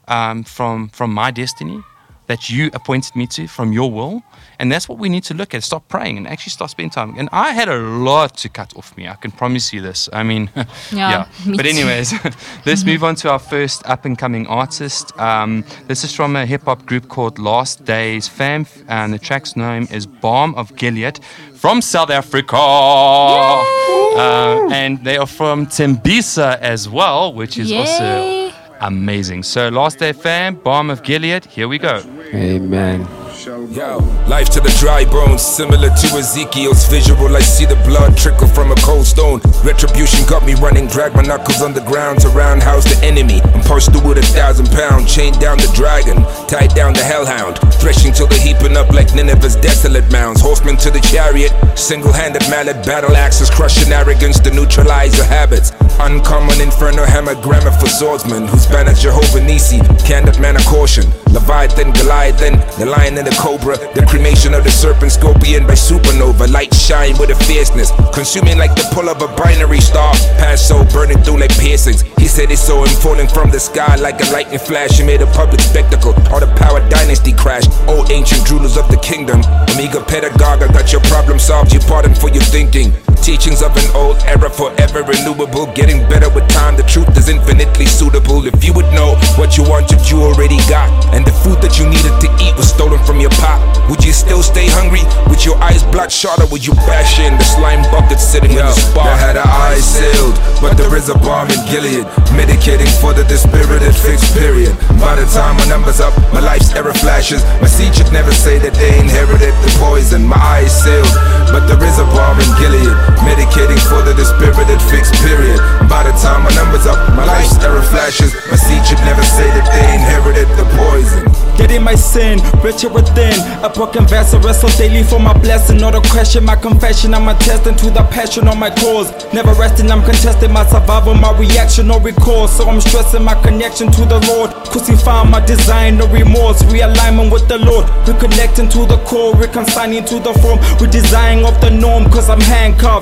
Speaker 3: um, from, from my destiny that you appointed me to, from your will? And that's what we need to look at. Stop praying and actually start spending time. And I had a lot to cut off me. I can promise you this. I mean, *laughs* yeah.
Speaker 4: me
Speaker 3: But anyways, *laughs* let's move on to our first up and coming artist. Um, this is from a hip hop group called Last Days Fam, and the track's name is Balm of Gilead from South Africa. Uh, and they are from Tembisa as well, which is
Speaker 4: Yay.
Speaker 3: also amazing. So, Last Day Fam, Balm of Gilead, here we go.
Speaker 9: Amen.
Speaker 13: Yo, life to the dry bones, similar to Ezekiel's visual. I see the blood trickle from a cold stone. Retribution got me running, drag my knuckles on the ground to roundhouse the enemy. I'm punched through with a thousand pound, chained down the dragon, tied down the hellhound, threshing till they're heaping up like Nineveh's desolate mounds. Horsemen to the chariot, single handed mallet, battle axes, crushing arrogance to neutralize your habits. Uncommon inferno hammer, grammar for swordsmen, whose banner Jehovah Nisi, candid man of caution. Leviathan, Goliath, the lion and the cobra. The cremation of the serpent scorpion by supernova. Light shine with a fierceness. Consuming like the pull of a binary star. Past soul burning through like piercings. He said he saw him falling from the sky like a lightning flash. He made a public spectacle. All the power dynasty crashed. Old ancient rulers of the kingdom. Omega pedagogue, I got your problem solved. You pardon for your thinking. Teachings of an old era forever renewable. Getting better with time. The truth is infinitely suitable. If you would know what you wanted, you already got. And the food that you needed to eat was stolen from your pot. Would you still stay hungry with your eyes bloodshot or would you bash in the slime bucket sitting in the spot?
Speaker 14: They had her eyes sealed, but there is a balm in Gilead. Medicating for the dispirited fixed period. By the time my number's up, my life's error flashes. My seed should never say that they inherited the poison. My eyes sealed, but there is a balm in Gilead. Medicating for the dispirited fixed period. By the time my number's up, my life's error flashes. My seed should never say that they inherited the poison.
Speaker 15: Getting my sin, richer within. A broken vessel, wrestle daily for my blessing. Not a question, my confession. I'm attesting to the passion on my cause. Never resting, I'm contesting my survival, my reaction, no recourse. So I'm stressing my connection to the Lord. Crucifying my design, no remorse. Realignment with the Lord. Reconnecting to the core, reconciling to the form. Redesigning of the norm, cause I'm handcuffed.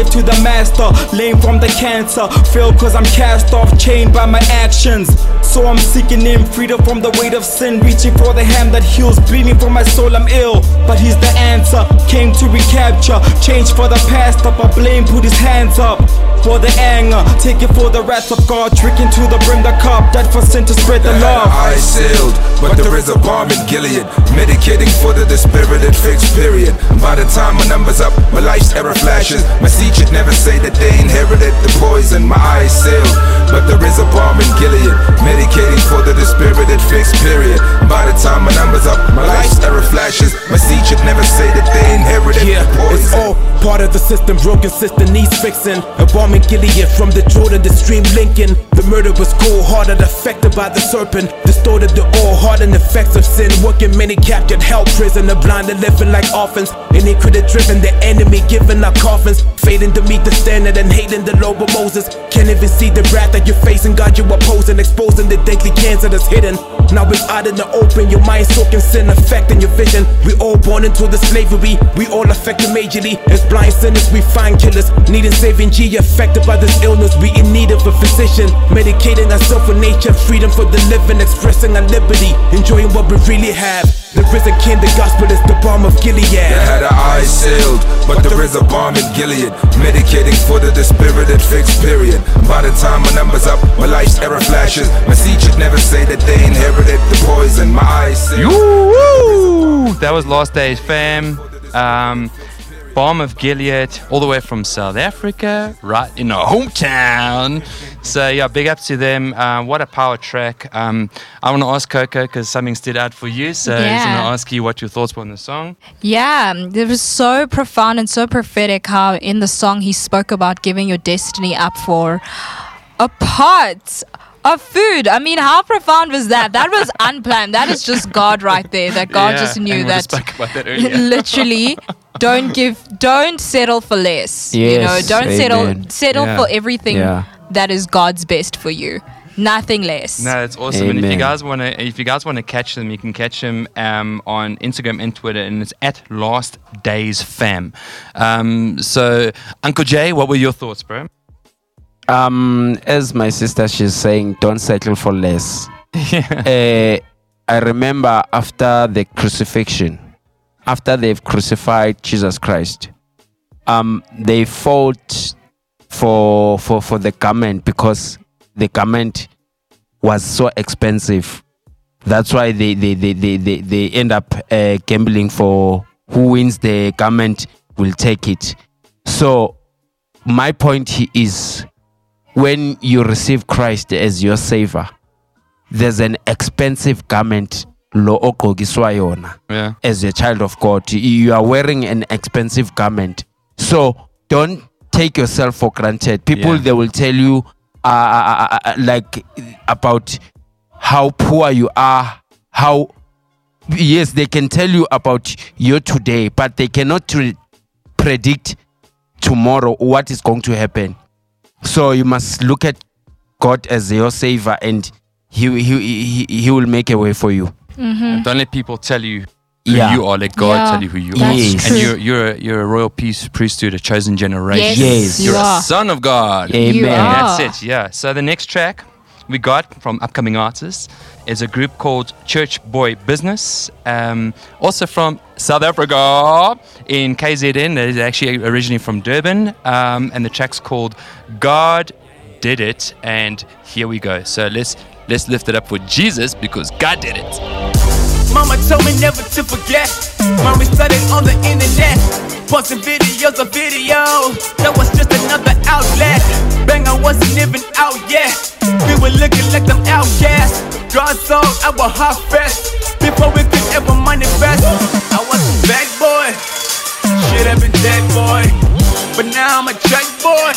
Speaker 15: Slave to the master, lame from the cancer. Fail cause I'm cast off, chained by my actions. So I'm seeking him, freedom from the weight of sin. Reaching for the hand that heals, bleeding for my soul, I'm ill. But he's the answer, came to recapture. Change for the past, up a blame, put his hands up. For the anger, take it for the wrath of God. Drinking to the brim the cup, that for sin to spread the love.
Speaker 14: eyes sealed, but there is a balm in Gilead. Medicating for the dispirited fixed period. By the time my number's up, my life's error flashes. My seed should never say that they inherited the poison. My eyes sealed, but there is a balm in Gilead. Medicating for the dispirited fixed period. By the time my number's up, my life's error flashes. My seed should never say that they inherited
Speaker 16: Yeah,
Speaker 14: the
Speaker 16: it's all part of the system, broken system needs fixing. A balm in Gilead from the Jordan, the stream linking. The murder was cold hearted, affected by the serpent. Distorted the all hardened effects of sin. Working many captured, held prison, the blind and living like orphans. Iniquity driven, the enemy giving up coffins. Fading to meet the standard and hating the Lord of Moses. Can't even see the wrath that you're facing, God you opposing, exposing the deadly cancer that's hidden. Now it's out in the open, your mind soaking sin, affecting your vision. We all born into the slavery, we all affected majorly. As blind sinners, we find killers, needing saving G, affected by this illness. We in need of a physician, medicating ourselves with nature, freedom for the living, expressing our liberty, enjoying what we really have. The risen king, the gospel is the balm of Gilead.
Speaker 14: They had her eyes sealed, but there is a balm in Gilead. Medicating for the dispirited fixed period. By the time my number's up, my life's error flashes. My seed should never say that they inherited the poison. My.
Speaker 3: Yoo-woo! That was Last Days fam. Um, Balm of Gilead, all the way from South Africa, right in our hometown. So yeah, big up to them. Uh, what a power track. Um, I want to ask Coco because something stood out for you. So I was
Speaker 4: Yeah.
Speaker 3: going to ask you what your thoughts were on the song.
Speaker 4: Yeah, um, it was so profound and so prophetic how in the song he spoke about giving your destiny up for a pot of food. I mean, how profound was that? That was *laughs* unplanned. That is just God right there. That God
Speaker 3: Yeah,
Speaker 4: just knew
Speaker 3: and we
Speaker 4: that.
Speaker 3: spoke about that earlier. *laughs*
Speaker 4: literally don't give don't settle for less Yes, you know don't settle
Speaker 9: amen.
Speaker 4: settle
Speaker 3: Yeah.
Speaker 4: for everything
Speaker 9: Yeah.
Speaker 4: that is god's best for you nothing less
Speaker 3: No, it's awesome. And if you guys want to, if you guys want to catch them, you can catch them um, on Instagram and Twitter, and it's at Last Days Fam. Um, so, Uncle Jay, what were your thoughts, bro?
Speaker 9: Um, as my sister, she's saying, don't settle for less. *laughs* Uh, I remember after the crucifixion, after they've crucified Jesus Christ, um, they fought for for for the garment because the garment was so expensive. That's why they they they they they, they end up uh, gambling for who wins the garment will take it. So my point is when you receive Christ as your savior, there's an expensive garment lo ogqokiswa yona
Speaker 3: Yeah.
Speaker 9: as a child of God. You- are wearing an expensive garment. So don't take yourself for granted. People
Speaker 3: Yeah.
Speaker 9: they will tell you uh, uh, uh, uh, like about how poor you are, how yes, they can tell you about your today, but they cannot predict tomorrow what is going to happen. So you must look at God as your savior, and he he he, he will make a way for you. Mm-hmm.
Speaker 3: And don't let people tell you who
Speaker 17: Yeah.
Speaker 3: you are. Let God
Speaker 17: Yeah,
Speaker 3: tell you who you
Speaker 17: that's
Speaker 3: are.
Speaker 17: Yes.
Speaker 3: And you're you're a, you're a royal peace, priesthood, a chosen generation.
Speaker 17: Yes, Yes. you
Speaker 3: You're
Speaker 17: are.
Speaker 3: a son of God.
Speaker 17: Amen. You
Speaker 3: That's it. Yeah. So the next track we got from upcoming artists is a group called Church Boy Business, um, also from South Africa in KZN. That is actually originally from Durban, um, and the track's called God Did It. And here we go. So let's let's lift it up for Jesus because God did it.
Speaker 18: Mama told me never to forget. Mommy studied on the internet. Posting videos of videos. That was just another outlet. Bang, I wasn't even out yet. We were looking like them outcasts. God saw our heart fest. Before we could ever manifest. I was a bad boy. Should have been dead boy. But now I'm a church boy.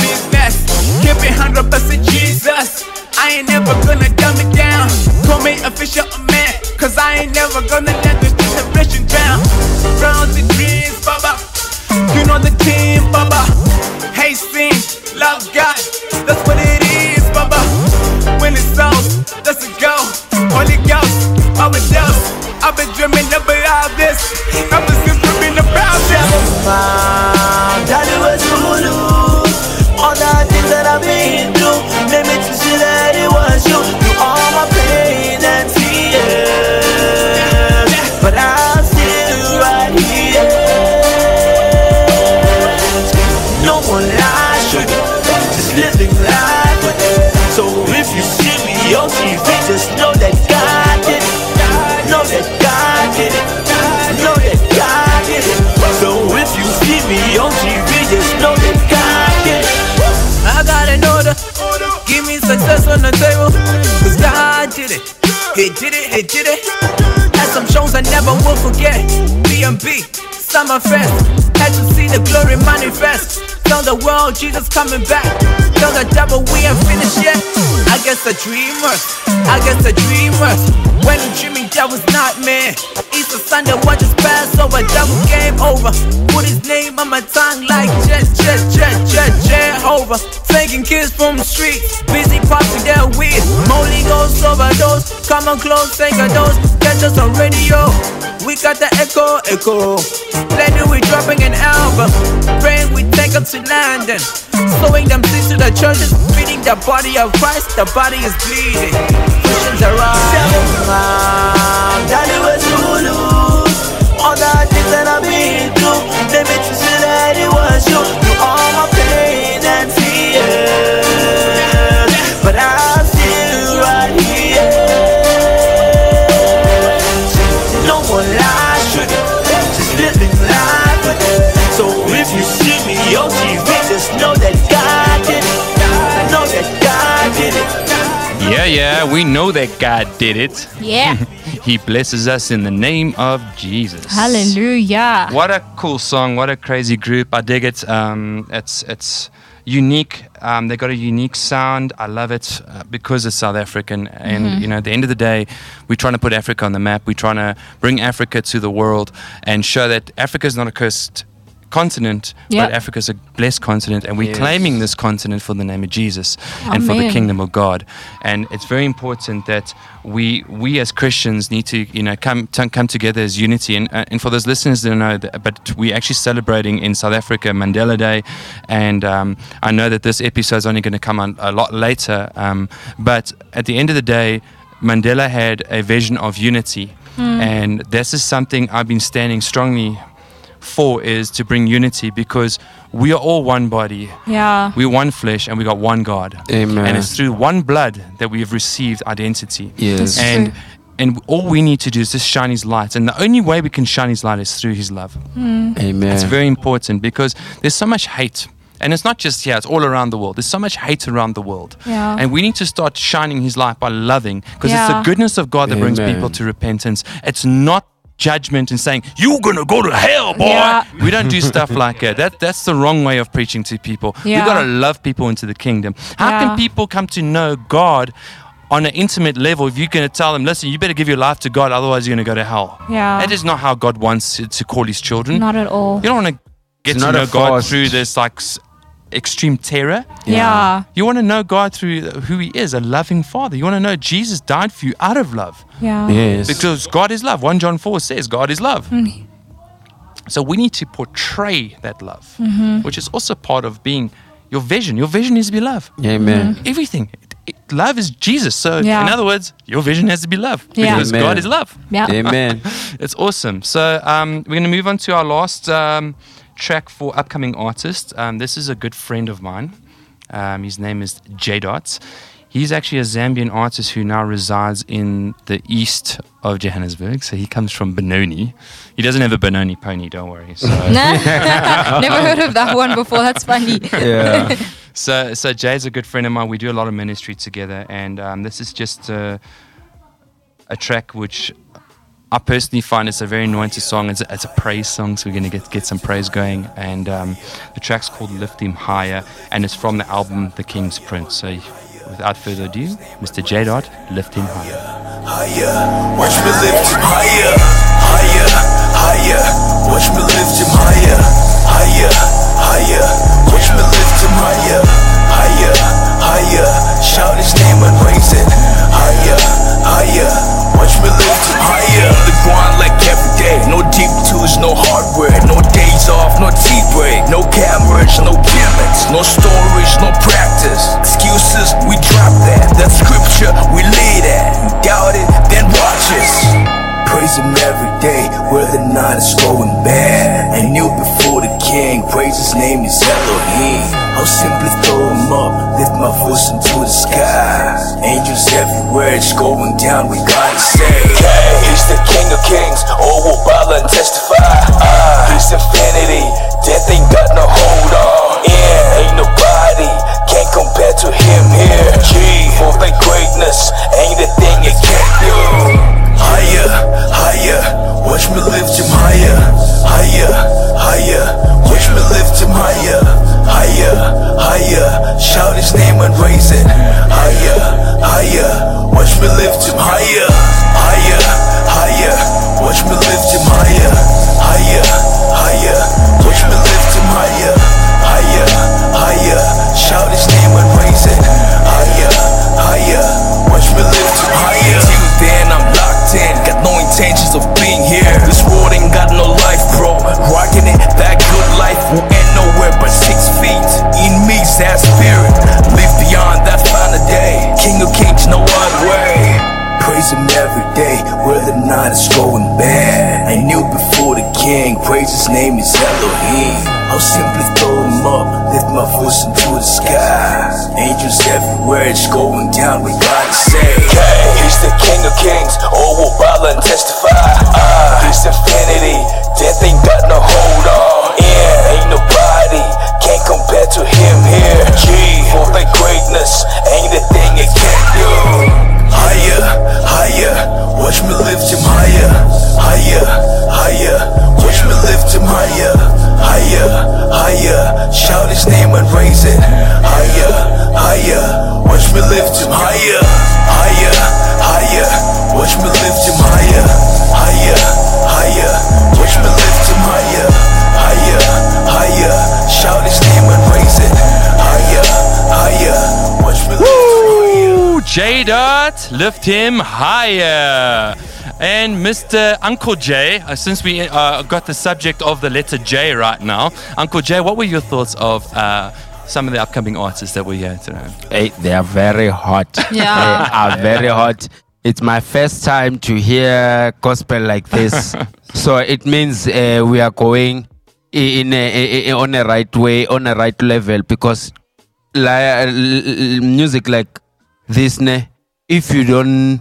Speaker 18: Business. Keep it 100% Jesus. I ain't never gonna dumb it down. Call me official a man, cause I ain't never gonna let this generation down. Rounds and dreams, Baba. You know the team, Baba. Hey, sing, love God. That's what it is, Summerfest. Had to see the glory manifest. Tell the world Jesus coming back. Tell the devil we ain't finished yet. I guess the dreamers, I guess the dreamers. When I'm dreaming, was not me. Easter Sunday, what just passed over? Devil game over. Put his name on my tongue like Jet, Jet, Jet, Jet, Jehovah. Taking kids from the street, busy popping their weed. Holy Ghost overdose, come on close, take a dose. Catch us on radio. Got the echo, echo. Lately we dropping an album. Praying we take up to London. Sowing them seeds to the churches. Feeding the body of Christ, the body is bleeding. Christians are ah,
Speaker 19: Daddy was Zulu. All the things that I've been through, they made me see that it was you.
Speaker 3: We know that God did it.
Speaker 4: Yeah. *laughs*
Speaker 3: he blesses us in the name of Jesus.
Speaker 4: Hallelujah.
Speaker 3: What a cool song! What a crazy group! I dig it. Um, it's it's unique. Um, they got a unique sound. I love it uh, because it's South African. And
Speaker 20: Mhm.
Speaker 3: you know, at the end of the day, we're trying to put Africa on the map. We're trying to bring Africa to the world and show that Africa is not a cursed continent,
Speaker 20: Yep.
Speaker 3: but Africa is a blessed continent, and we're
Speaker 20: Yes.
Speaker 3: claiming this continent for the name of Jesus and for the kingdom of God. And it's very important that we we as Christians need to you know come to, come together as unity. And uh, and for those listeners that don't know, that, but we're actually celebrating in South Africa Mandela Day, and um, I know that this episode is only going to come on a lot later. Um, but at the end of the day, Mandela had a vision of unity,
Speaker 20: Mm.
Speaker 3: and this is something I've been standing strongly for is to bring unity because we are all one body.
Speaker 4: Yeah.
Speaker 3: We're one flesh and we got one God.
Speaker 9: Amen.
Speaker 3: And it's through one blood that we have received identity.
Speaker 9: Yes. That's
Speaker 3: And
Speaker 9: true.
Speaker 3: and all we need to do is just shine his light. And the only way we can shine his light is through his love.
Speaker 4: Mm.
Speaker 9: Amen.
Speaker 3: It's very important because there's so much hate. And it's not just here, it's all around the world. There's so much hate around the world.
Speaker 4: Yeah.
Speaker 3: And we need to start shining his light by loving because it's the goodness of God that brings people to repentance. It's not judgment and saying, You're gonna go to hell, boy.
Speaker 4: Yeah.
Speaker 3: We don't do stuff *laughs* like that. that. That's the wrong way of preaching to people.
Speaker 4: Yeah.
Speaker 3: We've got to love people into the kingdom. How
Speaker 4: Yeah.
Speaker 3: can people come to know God on an intimate level if you're going to tell them, listen, you better give your life to God, otherwise you're going to go to hell?
Speaker 4: Yeah.
Speaker 3: That is not how God wants to, to call his children.
Speaker 4: Not at all.
Speaker 3: You don't want to get
Speaker 9: It's
Speaker 3: to know God through this like s- extreme terror.
Speaker 4: Yeah.
Speaker 3: You want to know God through who He is, a loving Father. You want to know Jesus died for you out of love.
Speaker 4: Yeah.
Speaker 16: Yes.
Speaker 3: Because God is love. 1 John 4 says God is love.
Speaker 4: Mm.
Speaker 3: So we need to portray that love,
Speaker 4: Mhm.
Speaker 3: which is also part of being your vision. Your vision needs to be love.
Speaker 16: Amen.
Speaker 3: Mhm. Everything. It- it- love is Jesus. So,
Speaker 4: Yeah.
Speaker 3: in other words, your vision has to be love
Speaker 4: Yeah.
Speaker 3: because
Speaker 16: Amen.
Speaker 3: God is love.
Speaker 4: Yeah.
Speaker 16: Amen. *laughs*
Speaker 3: it's awesome. So, um, we're going to move on to our last um, track for upcoming artists. Um, this is a good friend of mine. Um, his name is J Dot. He's actually a Zambian artist who now resides in the east of Johannesburg. So he comes from Benoni. He doesn't have a Benoni pony, don't worry. So *laughs* *laughs*
Speaker 4: Never heard of that one before. That's funny.
Speaker 16: Yeah. *laughs*
Speaker 3: so so Jay's a good friend of mine. We do a lot of ministry together, and um, this is just a, a track which I personally find it's a very anointed song. It's a, it's a praise song, so we're going to get get some praise going. And um, the track's called "Lift Him Higher," and it's from the album "The King's Prince." So, without further ado, Mr. J Dot, lift him higher.
Speaker 19: higher. Watch me lift him higher, higher, higher. Watch me lift him higher, higher, higher. Watch me lift him higher, higher, higher. Shout his name and raise it higher, higher. Watch me lift him higher. On the ground like every day. No deep tools, no hardware, no days off, no tea break, no cameras, no gimmicks, no stories, no practice. Excuses, we drop that. That scripture, we lead at. Doubt it, then watch us. Praise him every day, where the night is going bad. I knew before the king, praise his name is Elohim. I'll simply throw him up, lift my voice into the sky. Angels everywhere, it's going down, we gotta say. He's the king of kings, all will bow and testify. Ah, he's infinity, death ain't got no hold on. Yeah, ain't nobody can compare to him here. G, for thy greatness, ain't a thing you can't do. Higher, higher, watch me lift him higher, higher, higher, watch me lift him higher, higher, higher, shout his name and raise it, higher, higher, watch me lift him higher, higher, higher, watch me lift him higher, higher, everywhere, it's going down, we gotta say. Hey, He's the king of kings, all will bow and testify. Ah, he's infinity,
Speaker 3: Woo! Dot, lift him higher. And Mr. Uncle Jay, uh, since we uh, got the subject of the letter J right now, Uncle J, what were your thoughts of uh, some of the upcoming artists that we're here today?
Speaker 9: Hey, they are very hot. *laughs*
Speaker 4: Yeah.
Speaker 9: They are very hot. It's my first time to hear gospel like this. *laughs* so it means uh, we are going i- in a, i- i- on a right way, on a right level because li- l- l- music like this, ne, if you don't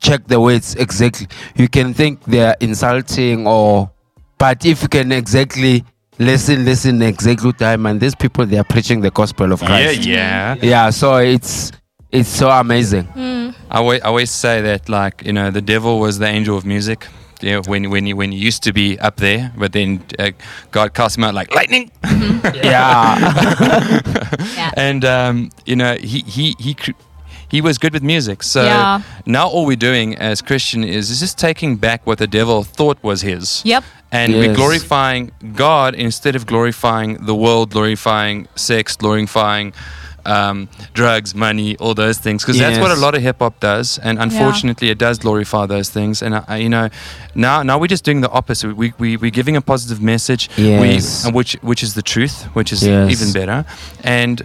Speaker 9: check the words exactly, you can think they are insulting or, but if you can exactly listen, listen exactly time, and these people they are preaching the gospel of Christ.
Speaker 3: Yeah, yeah.
Speaker 9: Yeah, so it's it's so amazing.
Speaker 3: I always, I always say that, like, you know, the devil was the angel of music. Yeah, when when he, when he used to be up there, but then uh, God cast him out like lightning. *laughs*
Speaker 9: Yeah.
Speaker 3: and um, you know he he he cr- he was good with music. So
Speaker 4: Yeah.
Speaker 3: now all we're doing as Christian is is just taking back what the devil thought was his.
Speaker 4: Yep.
Speaker 3: And we're glorifying God instead of glorifying the world, glorifying sex, glorifying um, drugs, money, all those things. Because that's what a lot of hip hop does. And unfortunately, it does glorify those things. And, uh, you know, now now we're just doing the opposite. We, we, we're giving a positive message,
Speaker 17: Yes.
Speaker 3: we, which, which is the truth, which is
Speaker 17: Yes.
Speaker 3: even better. And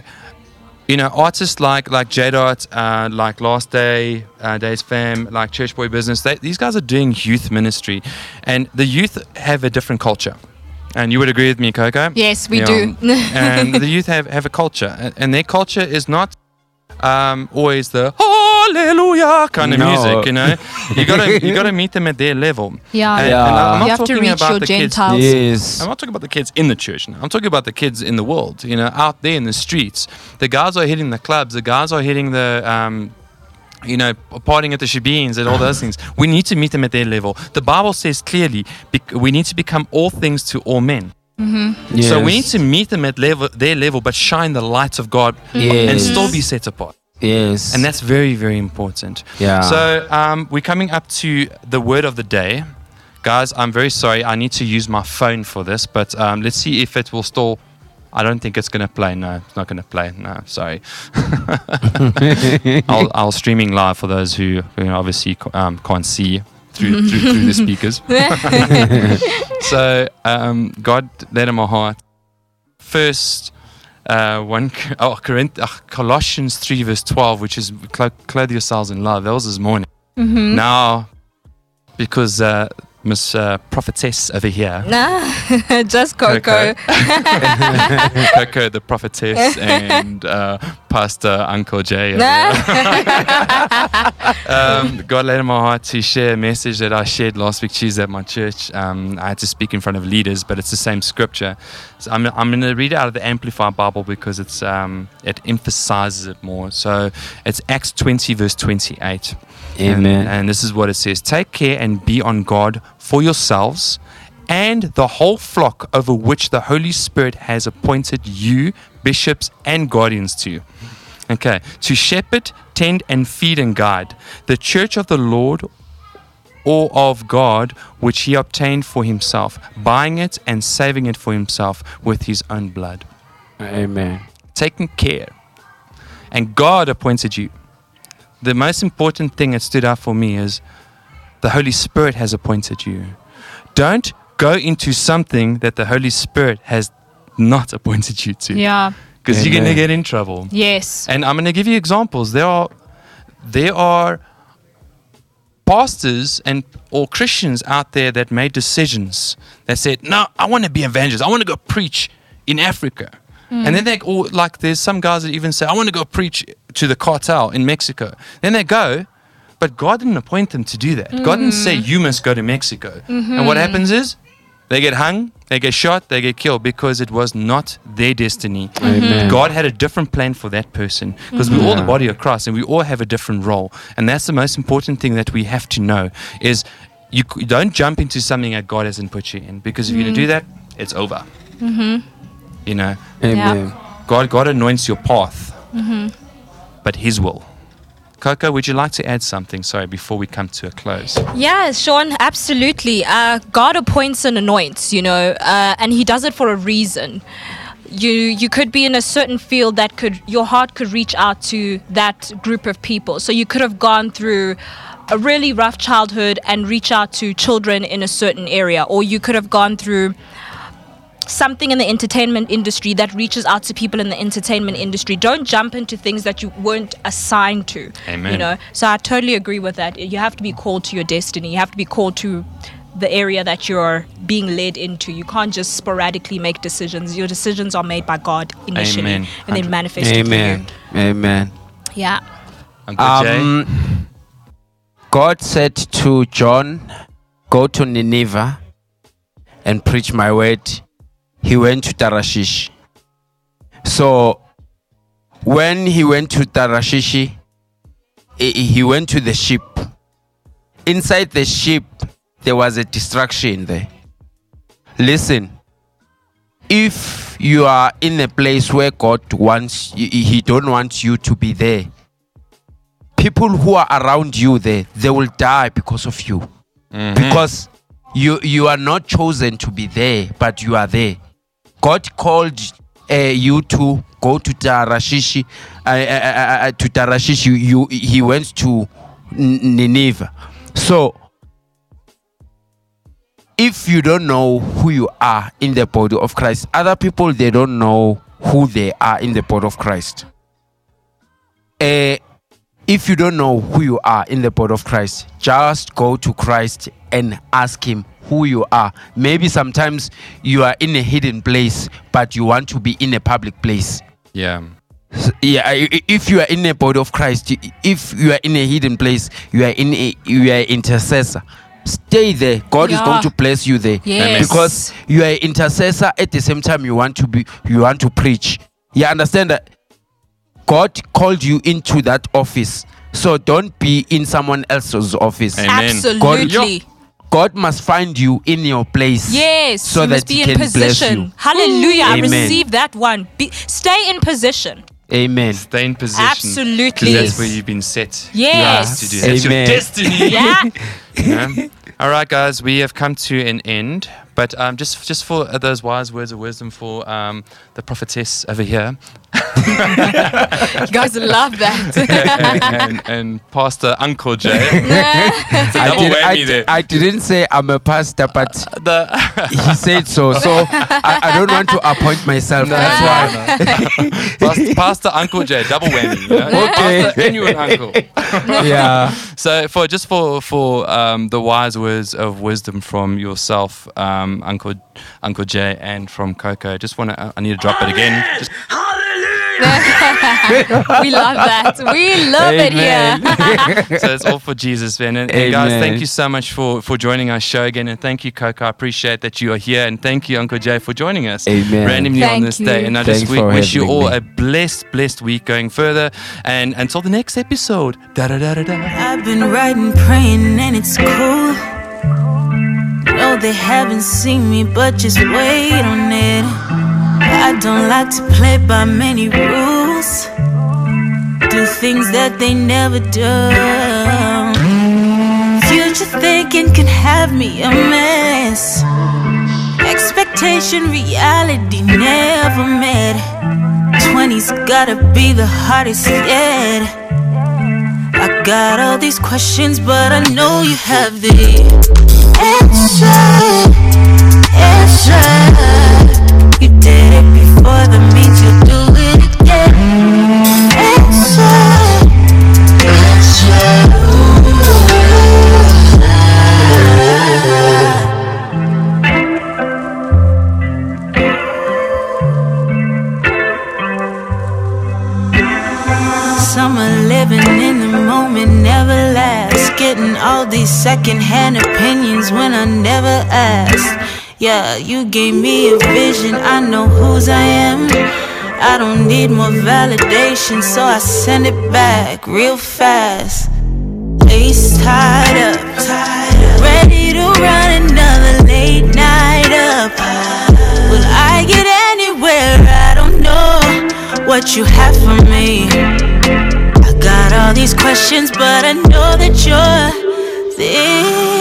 Speaker 3: you know, artists like like J Dot, uh, like Last Day, uh, Days Fam, like Church Boy Business, they, these guys are doing youth ministry, and the youth have a different culture. And you would agree with me, Coco?
Speaker 4: Yes, we do.
Speaker 3: and the youth have, have a culture, and- and their culture is not um, always the hallelujah kind of
Speaker 17: No.
Speaker 3: music. You know, you gotta you gotta *laughs* meet them at their level.
Speaker 4: Yeah.
Speaker 3: And-
Speaker 17: Yeah.
Speaker 3: and I'm
Speaker 17: You
Speaker 3: not
Speaker 4: have to
Speaker 3: talking
Speaker 4: reach
Speaker 3: about
Speaker 4: your
Speaker 3: the kids-
Speaker 17: Yes.
Speaker 3: I'm not talking about the kids in the church now. I'm talking about the kids in the world, you know, out there in the streets. The guys are hitting the clubs, the guys are hitting the, um, you know, partying at the shebeens and all those *laughs* things. We need to meet them at their level. The Bible says clearly bec- we need to become all things to all men. So we need to meet them at level, their level, but shine the light of God and still be set apart.
Speaker 17: Yes.
Speaker 3: And that's very, very important.
Speaker 17: Yeah.
Speaker 3: So um, we're coming up to the word of the day. Guys, I'm very sorry. I need to use my phone for this, but um, let's see if it will still. I don't think it's going to play. No, it's not going to play. No, sorry. *laughs* *laughs* I'll, I'll streaming live for those who, who obviously um, can't see through, through, through the *laughs* speakers. *laughs* so um, God led in my heart. First, uh, one oh, Corinth, uh, Colossians three verse twelve, which is clo- clothe yourselves in love. That was this morning.
Speaker 4: Mhm.
Speaker 3: Now, because uh, Miss uh, Prophetess over here,
Speaker 4: Nah, *laughs* just Coco.
Speaker 3: Coco *laughs* *laughs* the prophetess, and uh, Pastor Uncle Jay.
Speaker 4: Nah.
Speaker 3: um, God led in my heart to share a message that I shared last week Tuesday at my church. Um, I had to speak in front of leaders, but it's the same scripture. So I'm, I'm going to read it out of the Amplified Bible because it's um, it emphasizes it more. So it's Acts 20, verse 28. And-
Speaker 17: Amen.
Speaker 3: and this is what it says Take care and be on guard for yourselves and the whole flock over which the Holy Spirit has appointed you, bishops and guardians to. Okay, to shepherd, tend, and feed and guide the church of the Lord or of God, which he obtained for himself, buying it and saving it for himself with his own blood.
Speaker 17: Amen.
Speaker 3: Taking care. And God appointed you. The most important thing that stood out for me is the Holy Spirit has appointed you. Don't go into something that the Holy Spirit has not appointed you to.
Speaker 4: Yeah.
Speaker 3: Because you're going to get in trouble.
Speaker 4: Yes.
Speaker 3: And I'm going to give you examples. There are there are pastors and or Christians out there that made decisions that said, "No, I want to be evangelist. I want to go preach in Africa." Hmm. And then they all like there's some guys that even say, "I want to go preach to the cartel in Mexico." Then they go, but God didn't appoint them to do that. God didn't say you must go to Mexico. And what happens is they get hung, they get shot, they get killed because it was not their destiny.
Speaker 17: Amen.
Speaker 3: God had a different plan for that person because we're all the body of Christ and we all have a different role. And that's the most important thing that we have to know is you, don't jump into something that God hasn't put you in because if you're going to do that, it's over.
Speaker 4: Mm-hmm.
Speaker 3: You know,
Speaker 17: Amen.
Speaker 3: God, God anoints your path,
Speaker 4: Mm-hmm.
Speaker 3: But His will. Coco, would you like to add something? Sorry, before we come to a close.
Speaker 4: Yeah, Sean, absolutely. Uh, God appoints and anoints, you know, uh, and He does it for a reason. You you could be in a certain field that could your heart could reach out to that group of people. So you could have gone through a really rough childhood and reach out to children in a certain area, or you could have gone through something in the entertainment industry that reaches out to people in the entertainment industry. Don't jump into things that you weren't assigned to.
Speaker 3: Amen.
Speaker 4: You know, so I totally agree with that. You have to be called to your destiny. You have to be called to the area that you're being led into. You can't just sporadically make decisions. Your decisions are made by God initially
Speaker 3: Amen.
Speaker 4: and then manifested
Speaker 17: Amen. Amen.
Speaker 4: Yeah.
Speaker 3: Uncle
Speaker 17: Um, God said to John, Go to Nineveh and preach my word. He went to Tarashish. So when he went to Tarashish, he went to the ship. Inside the ship, there was a distraction there. Listen, if you are in a place where God wants, he he don't want you to be there, people who are around you there, they will die because of you. Mm-hmm. Because
Speaker 9: You you are not chosen to be there, but you are there. God called uh, you to go to Tarashishi. Uh, uh, uh, to Tarshish, you, you he went to Nineveh. So if you don't know who you are in the body of Christ, other people they don't know who they are in the body of Christ. Uh, if you don't know who you are in the body of Christ, just go to Christ and ask Him who you are. Maybe sometimes you are in a hidden place, but you want to be in a public place.
Speaker 3: Yeah.
Speaker 9: Yeah, I- I- if you are in a body of Christ, if you are in a hidden place, you are in a, you are intercessor. Stay there. God is going to place you there
Speaker 4: Yes.
Speaker 9: because you are intercessor. At the same time, you want to be, you want to preach. You understand that God called you into that office, so don't be in someone else's office.
Speaker 3: Amen.
Speaker 4: Absolutely.
Speaker 9: God, God must find you in your place.
Speaker 4: Yes,
Speaker 9: so
Speaker 4: you
Speaker 9: that
Speaker 4: must be
Speaker 9: He
Speaker 4: in
Speaker 9: can bless
Speaker 4: position.
Speaker 9: you.
Speaker 4: Hallelujah. I
Speaker 9: Amen.
Speaker 4: receive that one. Be, stay in position.
Speaker 9: Amen.
Speaker 3: Stay in position.
Speaker 4: Absolutely.
Speaker 3: 'cause That's where you've been set.
Speaker 4: Yes.
Speaker 3: To do. That's your destiny. *laughs*
Speaker 4: Yeah. *laughs*
Speaker 3: Yeah. All right, guys, we have come to an end. But um, just just for uh, those wise words of wisdom for um, the prophetess over here
Speaker 4: You guys love that. *laughs*
Speaker 3: and, and, and Pastor Uncle Jay. *laughs* it's a
Speaker 9: I, did, I,
Speaker 3: whammy there.
Speaker 9: I didn't say I'm a pastor, but
Speaker 3: The
Speaker 9: he said so. So I, I don't want to appoint myself. That's why.
Speaker 3: Pastor, Pastor Uncle Jay, double whammy. You know?
Speaker 9: Okay.
Speaker 3: Pastor and you an uncle. *laughs*
Speaker 9: Yeah.
Speaker 3: So for just for for um, the wise words of wisdom from yourself, um, Uncle Uncle Jay, and from Coco, just want to I need to drop it again. Just *laughs*
Speaker 4: we love that. We love it here. *laughs*
Speaker 3: so it's all for Jesus, man. And, and guys, thank you so much for for joining our show again, and thank you, Coco. I appreciate that you are here, and thank you, Uncle Jay, for joining us
Speaker 9: Amen.
Speaker 3: randomly on this
Speaker 4: you.
Speaker 3: day. And I
Speaker 9: Thanks
Speaker 3: just we, wish you all
Speaker 9: me.
Speaker 3: a blessed, blessed week going further. And until the next episode, da da da da da.
Speaker 20: I've been writing, praying, and it's cool. No, they haven't seen me, but just wait on it. I don't like to play by many rules. Do things that they never do. Future thinking can have me a mess. Expectation, reality never met. 20s gotta be the hardest yet. I got all these questions, but I know you have the answer. Answer. Yeah, you gave me a vision, I know whose I am. I don't need more validation, so I send it back real fast. Lace tied up, ready to run another late night up. Will I get anywhere? I don't know what you have for me. I got all these questions, but I know that you're there.